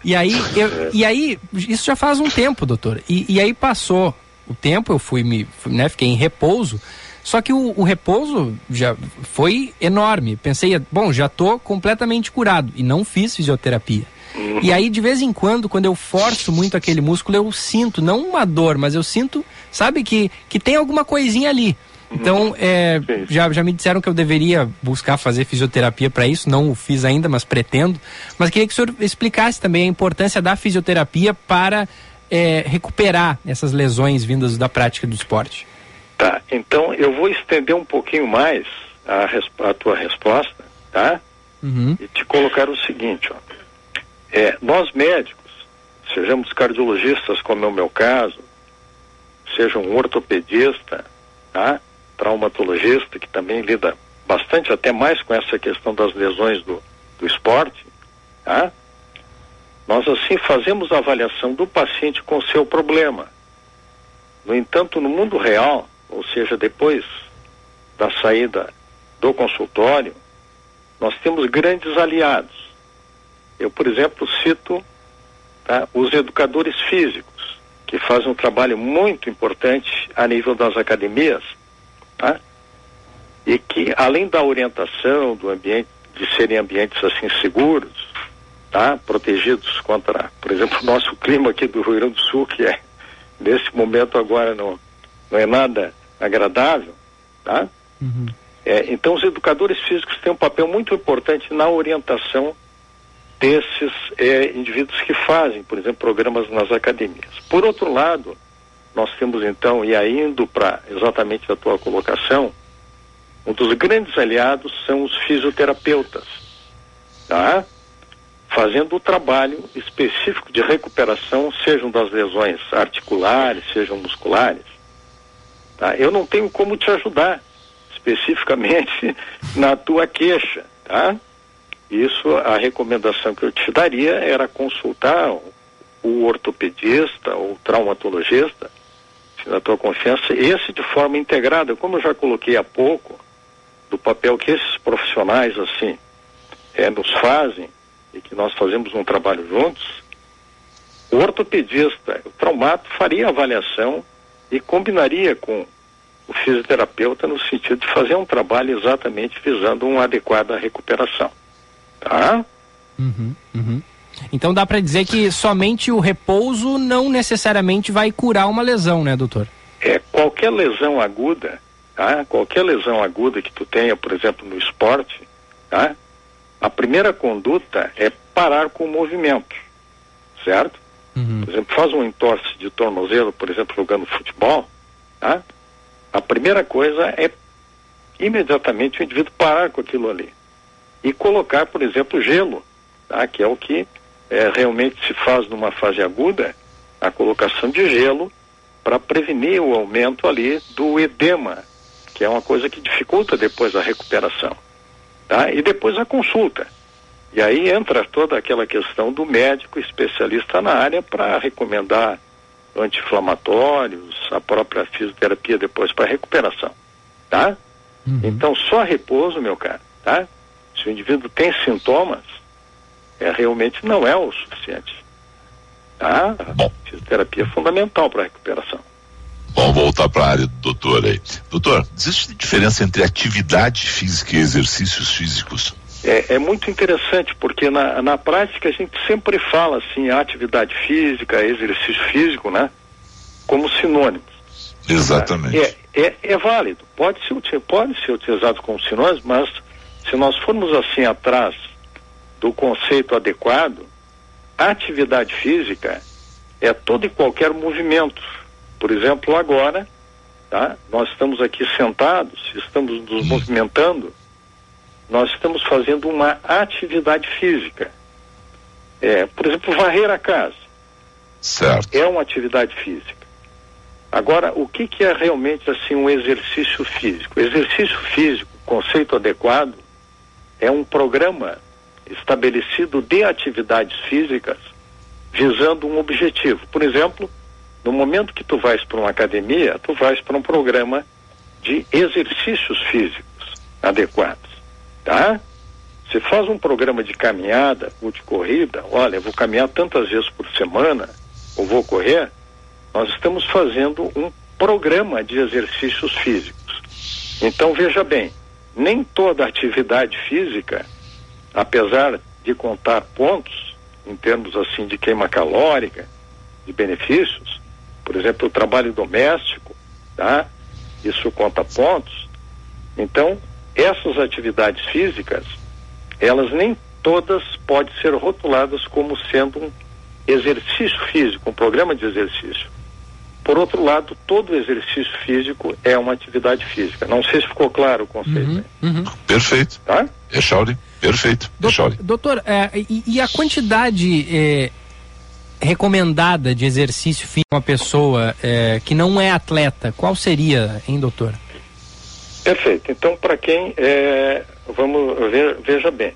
E, e aí, eu- e aí, isso já faz um tempo, doutor. E, e aí passou o tempo, eu fui me, né, fiquei em repouso. Só que o, o repouso já foi enorme. Pensei, bom, já tô completamente curado e não fiz fisioterapia. E aí, de vez em quando, quando eu forço muito aquele músculo, eu sinto, não uma dor, mas eu sinto, sabe, que, que tem alguma coisinha ali. Então, é, já, já me disseram que eu deveria buscar fazer fisioterapia para isso, não o fiz ainda, mas pretendo. Mas queria que o senhor explicasse também a importância da fisioterapia para é, recuperar essas lesões vindas da prática do esporte. Tá, então eu vou estender um pouquinho mais a, a tua resposta, tá? Uhum. E te colocar o seguinte, ó. É, nós médicos, sejamos cardiologistas, como é o meu caso, seja um ortopedista, tá? Traumatologista, que também lida bastante, até mais com essa questão das lesões do, do esporte, tá? Nós assim fazemos a avaliação do paciente com seu problema. No entanto, no mundo real, ou seja, depois da saída do consultório, nós temos grandes aliados. Eu, por exemplo, cito tá, os educadores físicos, que fazem um trabalho muito importante a nível das academias, tá? e que, além da orientação do ambiente, de serem ambientes assim seguros, tá? protegidos contra, por exemplo, o nosso clima aqui do Rio Grande do Sul, que é, nesse momento agora não, não é nada agradável, tá? É, então os educadores físicos têm um papel muito importante na orientação desses eh, indivíduos que fazem, por exemplo, programas nas academias. Por outro lado, nós temos então, e aí indo para exatamente a tua colocação, um dos grandes aliados são os fisioterapeutas, tá? Fazendo o trabalho específico de recuperação, sejam das lesões articulares, sejam musculares. Tá? Eu não tenho como te ajudar especificamente na tua queixa, tá? Isso, a recomendação que eu te daria era consultar o ortopedista ou traumatologista, se na tua confiança, esse de forma integrada, como eu já coloquei há pouco, do papel que esses profissionais assim é, nos fazem e que nós fazemos um trabalho juntos, o ortopedista, o traumato faria a avaliação e combinaria com o fisioterapeuta no sentido de fazer um trabalho exatamente visando uma adequada recuperação. Tá? Uhum, uhum. Então dá para dizer que somente o repouso não necessariamente vai curar uma lesão, né, doutor? É, qualquer lesão aguda, tá? Qualquer lesão aguda que tu tenha, por exemplo, no esporte, tá? A primeira conduta é parar com o movimento, certo? Uhum. Por exemplo, faz um entorse de tornozelo, por exemplo, jogando futebol, tá? A primeira coisa é imediatamente o indivíduo parar com aquilo ali e colocar, por exemplo, gelo, tá? que é o que é, realmente se faz numa fase aguda, a colocação de gelo para prevenir o aumento ali do edema, que é uma coisa que dificulta depois a recuperação. Tá? E depois a consulta. E aí entra toda aquela questão do médico especialista na área para recomendar anti-inflamatórios, a própria fisioterapia depois para recuperação, tá? Uhum. Então só repouso, meu cara, tá? Se o indivíduo tem sintomas, é realmente não é o suficiente, tá? A fisioterapia é fundamental para a recuperação. Vamos voltar para a área do doutor aí. Doutor, existe diferença entre atividade física e exercícios físicos? É, é, muito interessante porque na, na prática a gente sempre fala assim atividade física, exercício físico, né? Como sinônimos. Exatamente. É, é, é válido, pode ser, pode ser utilizado como sinônimos, mas se nós formos assim atrás do conceito adequado, atividade física é todo e qualquer movimento. Por exemplo, agora, tá? Nós estamos aqui sentados, estamos nos movimentando nós estamos fazendo uma atividade física. É, por exemplo, varrer a casa. Certo. É uma atividade física. Agora, o que, que é realmente assim um exercício físico? exercício físico, conceito adequado, é um programa estabelecido de atividades físicas visando um objetivo. Por exemplo, no momento que tu vais para uma academia, tu vais para um programa de exercícios físicos adequados tá? Você faz um programa de caminhada ou de corrida, olha, vou caminhar tantas vezes por semana, ou vou correr, nós estamos fazendo um programa de exercícios físicos. Então veja bem, nem toda atividade física, apesar de contar pontos, em termos assim de queima calórica, de benefícios, por exemplo, o trabalho doméstico, tá? Isso conta pontos. Então, essas atividades físicas, elas nem todas podem ser rotuladas como sendo um exercício físico, um programa de exercício. Por outro lado, todo exercício físico é uma atividade física. Não sei se ficou claro o conceito. Uhum, uhum. Perfeito. Tá? Echauri, perfeito. Doutor, doutor é, e, e, a quantidade é, recomendada de exercício físico uma pessoa é, que não é atleta, qual seria, hein, doutor? Perfeito. Então, para quem, é, vamos ver, veja bem,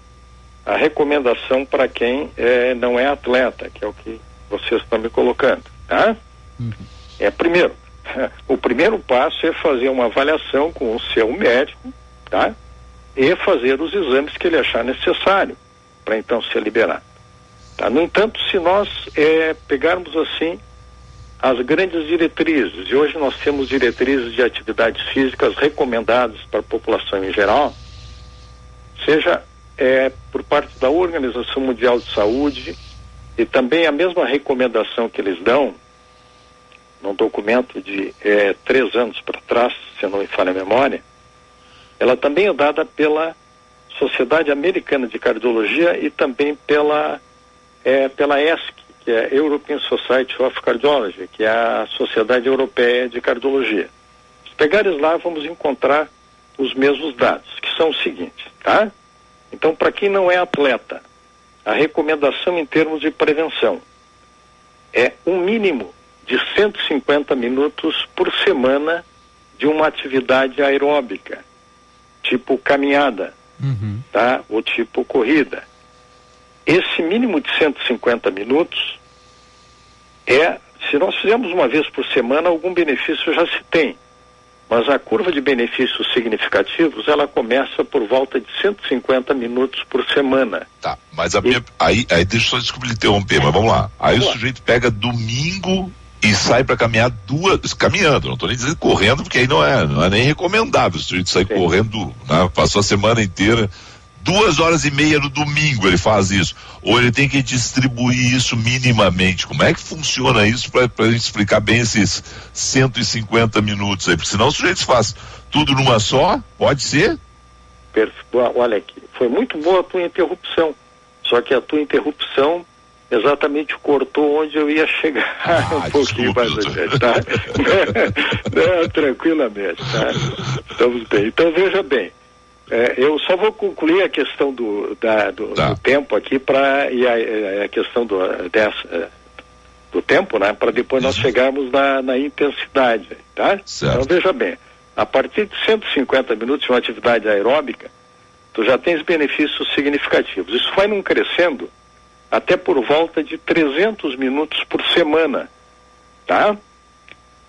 a recomendação para quem é, não é atleta, que é o que vocês estão me colocando, tá? Uhum. É primeiro, o primeiro passo é fazer uma avaliação com o seu médico, tá? E fazer os exames que ele achar necessário para então ser liberado. Tá? No entanto, se nós é, pegarmos assim as grandes diretrizes, e hoje nós temos diretrizes de atividades físicas recomendadas para a população em geral, seja é, por parte da Organização Mundial de Saúde e também a mesma recomendação que eles dão num documento de é, três anos para trás, se não me falha a memória, ela também é dada pela Sociedade Americana de Cardiologia e também pela, é, pela ESC, que é European Society of Cardiology, que é a Sociedade Europeia de Cardiologia. Se pegares lá, vamos encontrar os mesmos dados, que são os seguintes, tá? Então, para quem não é atleta, a recomendação em termos de prevenção é um mínimo de 150 minutos por semana de uma atividade aeróbica, tipo caminhada, uhum. tá? Ou tipo corrida. Esse mínimo de 150 minutos é, se nós fizermos uma vez por semana, algum benefício já se tem. Mas a curva de benefícios significativos, ela começa por volta de 150 minutos por semana. Tá, mas a minha, aí, aí deixa eu só desculpa lhe interromper, mas vamos lá. Aí vamos o sujeito lá. pega domingo e sai para caminhar duas, caminhando, não estou nem dizendo correndo, porque aí não é, não é nem recomendável o sujeito sair correndo, né, passou a semana inteira duas horas e meia no domingo ele faz isso. Ou ele tem que distribuir isso minimamente. Como é que funciona isso para a gente explicar bem esses 150 minutos aí? Porque senão o sujeito faz tudo numa só, pode ser? Olha aqui, foi muito boa a tua interrupção. Só que a tua interrupção exatamente cortou onde eu ia chegar ah, um pouquinho mais adiante, tá? Não, tranquilamente, tá? Estamos bem. Então veja bem, é, eu só vou concluir a questão do, da, do, tá. do tempo aqui para e a, a, questão do, dessa, é, do tempo, né? Para depois nós chegarmos na, na intensidade, tá? Certo. Então veja bem, a partir de 150 minutos de uma atividade aeróbica, tu já tens benefícios significativos. Isso vai num crescendo até por volta de 300 minutos por semana, tá?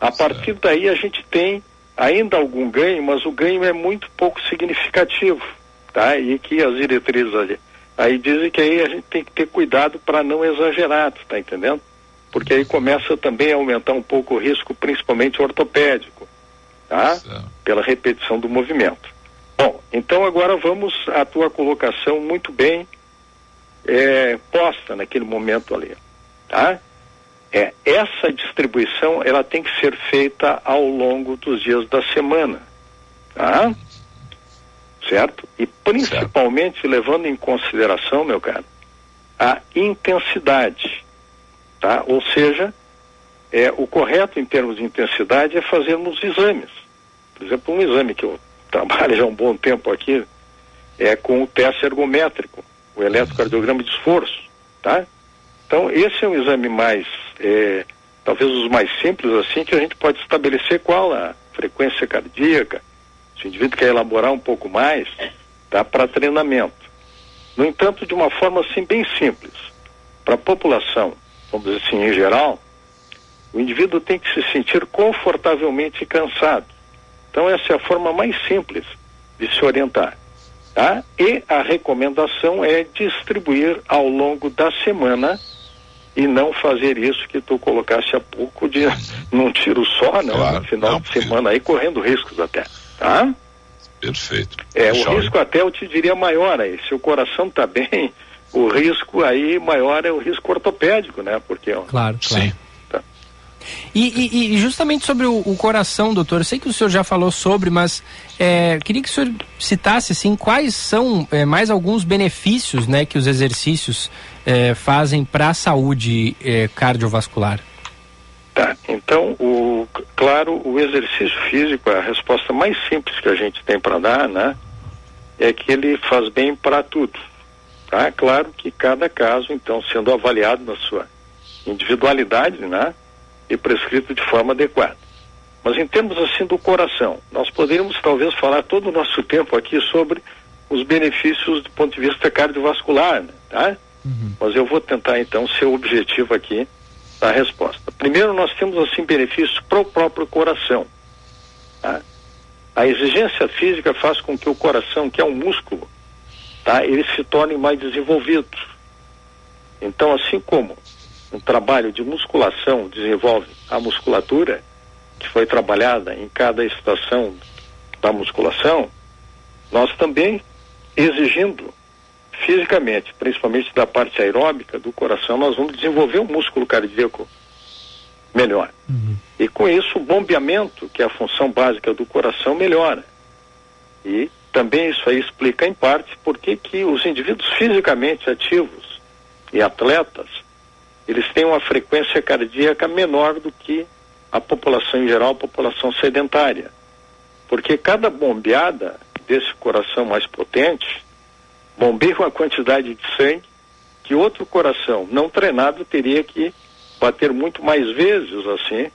A partir daí a gente tem ainda algum ganho, mas o ganho é muito pouco significativo, tá? E que as diretrizes ali, aí dizem que aí a gente tem que ter cuidado para não exagerar, tá entendendo? Porque aí começa também a aumentar um pouco o risco, principalmente ortopédico, tá? Pela repetição do movimento. Bom, então agora vamos à tua colocação muito bem é, posta naquele momento ali, tá? É, essa distribuição ela tem que ser feita ao longo dos dias da semana, tá? Certo? E principalmente certo. levando em consideração, meu caro, a intensidade, tá? Ou seja, é, o correto em termos de intensidade é fazermos exames. Por exemplo, um exame que eu trabalho já há um bom tempo aqui é com o teste ergométrico, o eletrocardiograma de esforço, tá? Então, esse é um exame mais, é, talvez os mais simples, assim, que a gente pode estabelecer qual a frequência cardíaca, se o indivíduo quer elaborar um pouco mais, tá, para treinamento. No entanto, de uma forma, assim, bem simples. Para a população, vamos dizer assim, em geral, o indivíduo tem que se sentir confortavelmente cansado. Então, essa é a forma mais simples de se orientar. Tá? E a recomendação é distribuir ao longo da semana e não fazer isso que tu colocaste há pouco de num tiro só, não, claro, no final não, de semana aí correndo riscos até, tá? Perfeito. É, o risco até eu te diria maior aí, se o coração tá bem, o risco aí maior é o risco ortopédico, né? Porque ó, Claro, claro. Sim. E, e, e, justamente sobre o, o, coração, doutor, eu sei que o senhor já falou sobre, mas é, queria que o senhor citasse assim, quais são é, mais alguns benefícios né, que os exercícios é, fazem para a saúde é, cardiovascular. Tá, então, o, claro, o exercício físico, a resposta mais simples que a gente tem para dar, né, é que ele faz bem para tudo. Tá? Claro que cada caso, então, sendo avaliado na sua individualidade, né, e prescrito de forma adequada. Mas em termos assim do coração, nós poderíamos talvez falar todo o nosso tempo aqui sobre os benefícios do ponto de vista cardiovascular, né? tá? Uhum. Mas eu vou tentar então ser o objetivo aqui da resposta. Primeiro nós temos assim benefícios para o próprio coração. Tá? A exigência física faz com que o coração, que é um músculo, tá? ele se torne mais desenvolvido. Então, assim como um trabalho de musculação desenvolve a musculatura, que foi trabalhada em cada estação da musculação, nós também exigindo fisicamente, principalmente da parte aeróbica do coração, nós vamos desenvolver um músculo cardíaco melhor. Uhum. E com isso o bombeamento, que é a função básica do coração, melhora. E também isso aí explica em parte por que os indivíduos fisicamente ativos e atletas, eles têm uma frequência cardíaca menor do que a população em geral, a população sedentária. Porque cada bombeada desse coração mais potente bombeia uma quantidade de sangue que outro coração não treinado teria que bater muito mais vezes assim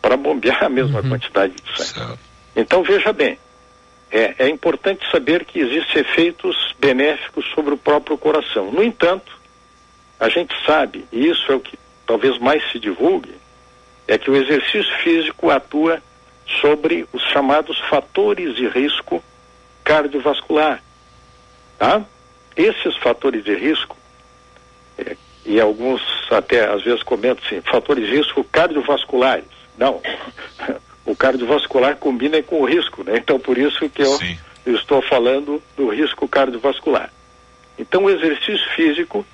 para bombear a mesma uhum. quantidade de sangue. Então veja bem, é, é importante saber que existem efeitos benéficos sobre o próprio coração. No entanto, a gente sabe, e isso é o que talvez mais se divulgue, é que o exercício físico atua sobre os chamados fatores de risco cardiovascular. Tá? Esses fatores de risco, é, e alguns até às vezes comentam assim, fatores de risco cardiovasculares. Não, o cardiovascular combina com o risco, né? Então por isso que eu, eu estou falando do risco cardiovascular. Então o exercício físico,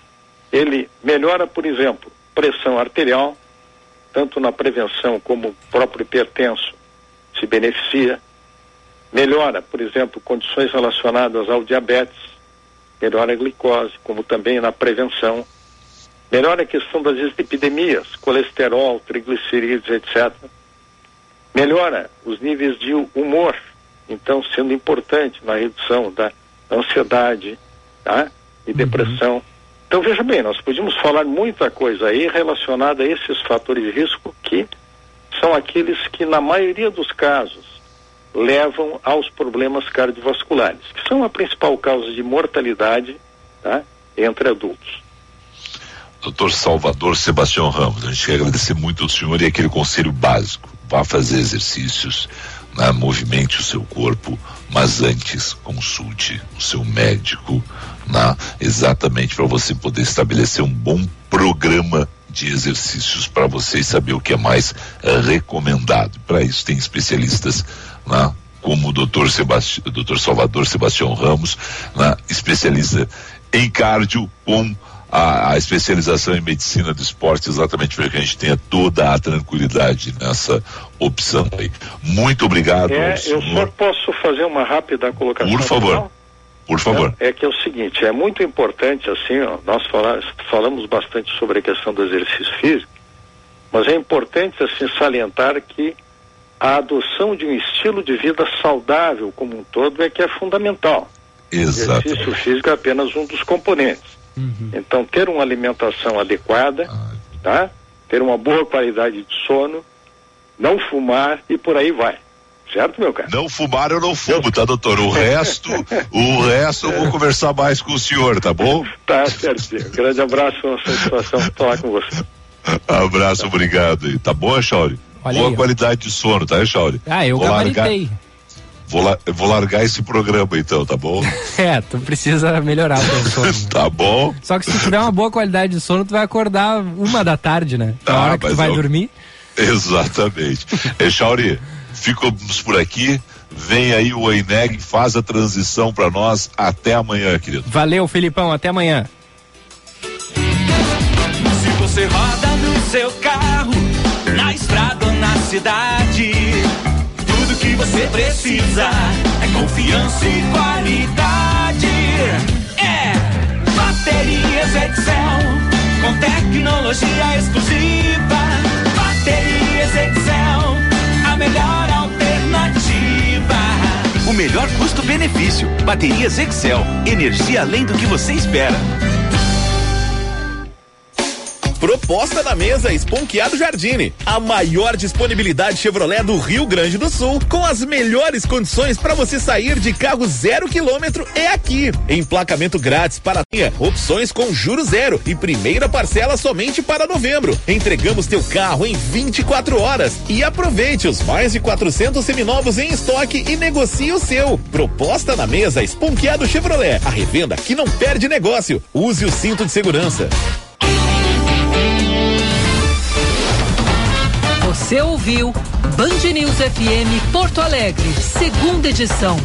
ele melhora, por exemplo, pressão arterial, tanto na prevenção como o próprio hipertenso se beneficia. Melhora, por exemplo, condições relacionadas ao diabetes, melhora a glicose, como também na prevenção. Melhora a questão das epidemias, colesterol, triglicerídeos, etc melhora os níveis de humor, então sendo importante na redução da ansiedade tá? e uhum. Então veja bem, nós podíamos falar muita coisa aí relacionada a esses fatores de risco que são aqueles que na maioria dos casos levam aos problemas cardiovasculares, que são a principal causa de mortalidade tá? entre adultos. Doutor Salvador Sebastião Ramos, a gente quer agradecer muito ao senhor e aquele conselho básico vá fazer exercícios, né? movimente o seu corpo, mas antes consulte o seu médico, né? exatamente para você poder estabelecer um bom programa de exercícios para você e saber o que é mais é, recomendado. Para isso tem especialistas né? como o Dr. Sebasti Dr. Salvador Sebastião Ramos, né? especialista em cardio com a, a, especialização em medicina do esporte exatamente para que a gente tenha toda a tranquilidade nessa opção aí. Muito obrigado. É, eu só posso fazer uma rápida colocação. Por favor. Final? Por favor. É, é, que é o seguinte, é muito importante assim, ó, nós falamos, falamos bastante sobre a questão do exercício físico, mas é importante assim salientar que a adoção de um estilo de vida saudável como um todo é que é fundamental. Exato. O exercício físico é apenas um dos componentes. Uhum. Então, ter uma alimentação adequada, ah. tá? Ter uma boa qualidade de sono, não fumar e por aí vai. Certo, meu cara? Não fumar eu não fumo, tá, doutor? O resto, o resto eu vou conversar mais com o senhor, tá bom? Tá certo. Grande abraço, uma satisfação falar com você. Abraço, obrigado. Tá bom, Chauri? Boa aí, qualidade de sono, tá, Chauri? Ah, eu Vou gabaritei. Largar... Vou, la, vou largar esse programa então, tá bom? é, tu precisa melhorar o teu sono. tá bom. Só que se tu tiver uma boa qualidade de sono, tu vai acordar uma da tarde, né? Na ah, hora que tu vai eu... dormir. Exatamente. Echauri, ficamos por aqui. Vem aí o Eineg, faz a transição para nós. Até amanhã, querido. Valeu, Filipão. Até amanhã. Se você roda no seu carro, na estrada ou na cidade você precisa é confiança e qualidade. É Baterias Excel com tecnologia exclusiva. Baterias Excel, a melhor alternativa. O melhor custo-benefício. Baterias Excel, energia além do que você espera. Proposta na mesa Esponqueado Jardine. A maior disponibilidade Chevrolet do Rio Grande do Sul, com as melhores condições para você sair de carro zero quilômetro é aqui. Emplacamento grátis para linha, opções com juro zero e primeira parcela somente para novembro. Entregamos teu carro em 24 horas e aproveite os mais de 400 seminovos em estoque e negocie o seu. Proposta na mesa Esponqueado Chevrolet. A revenda que não perde negócio. Use o cinto de segurança. Você ouviu Band News FM Porto Alegre, segunda edição.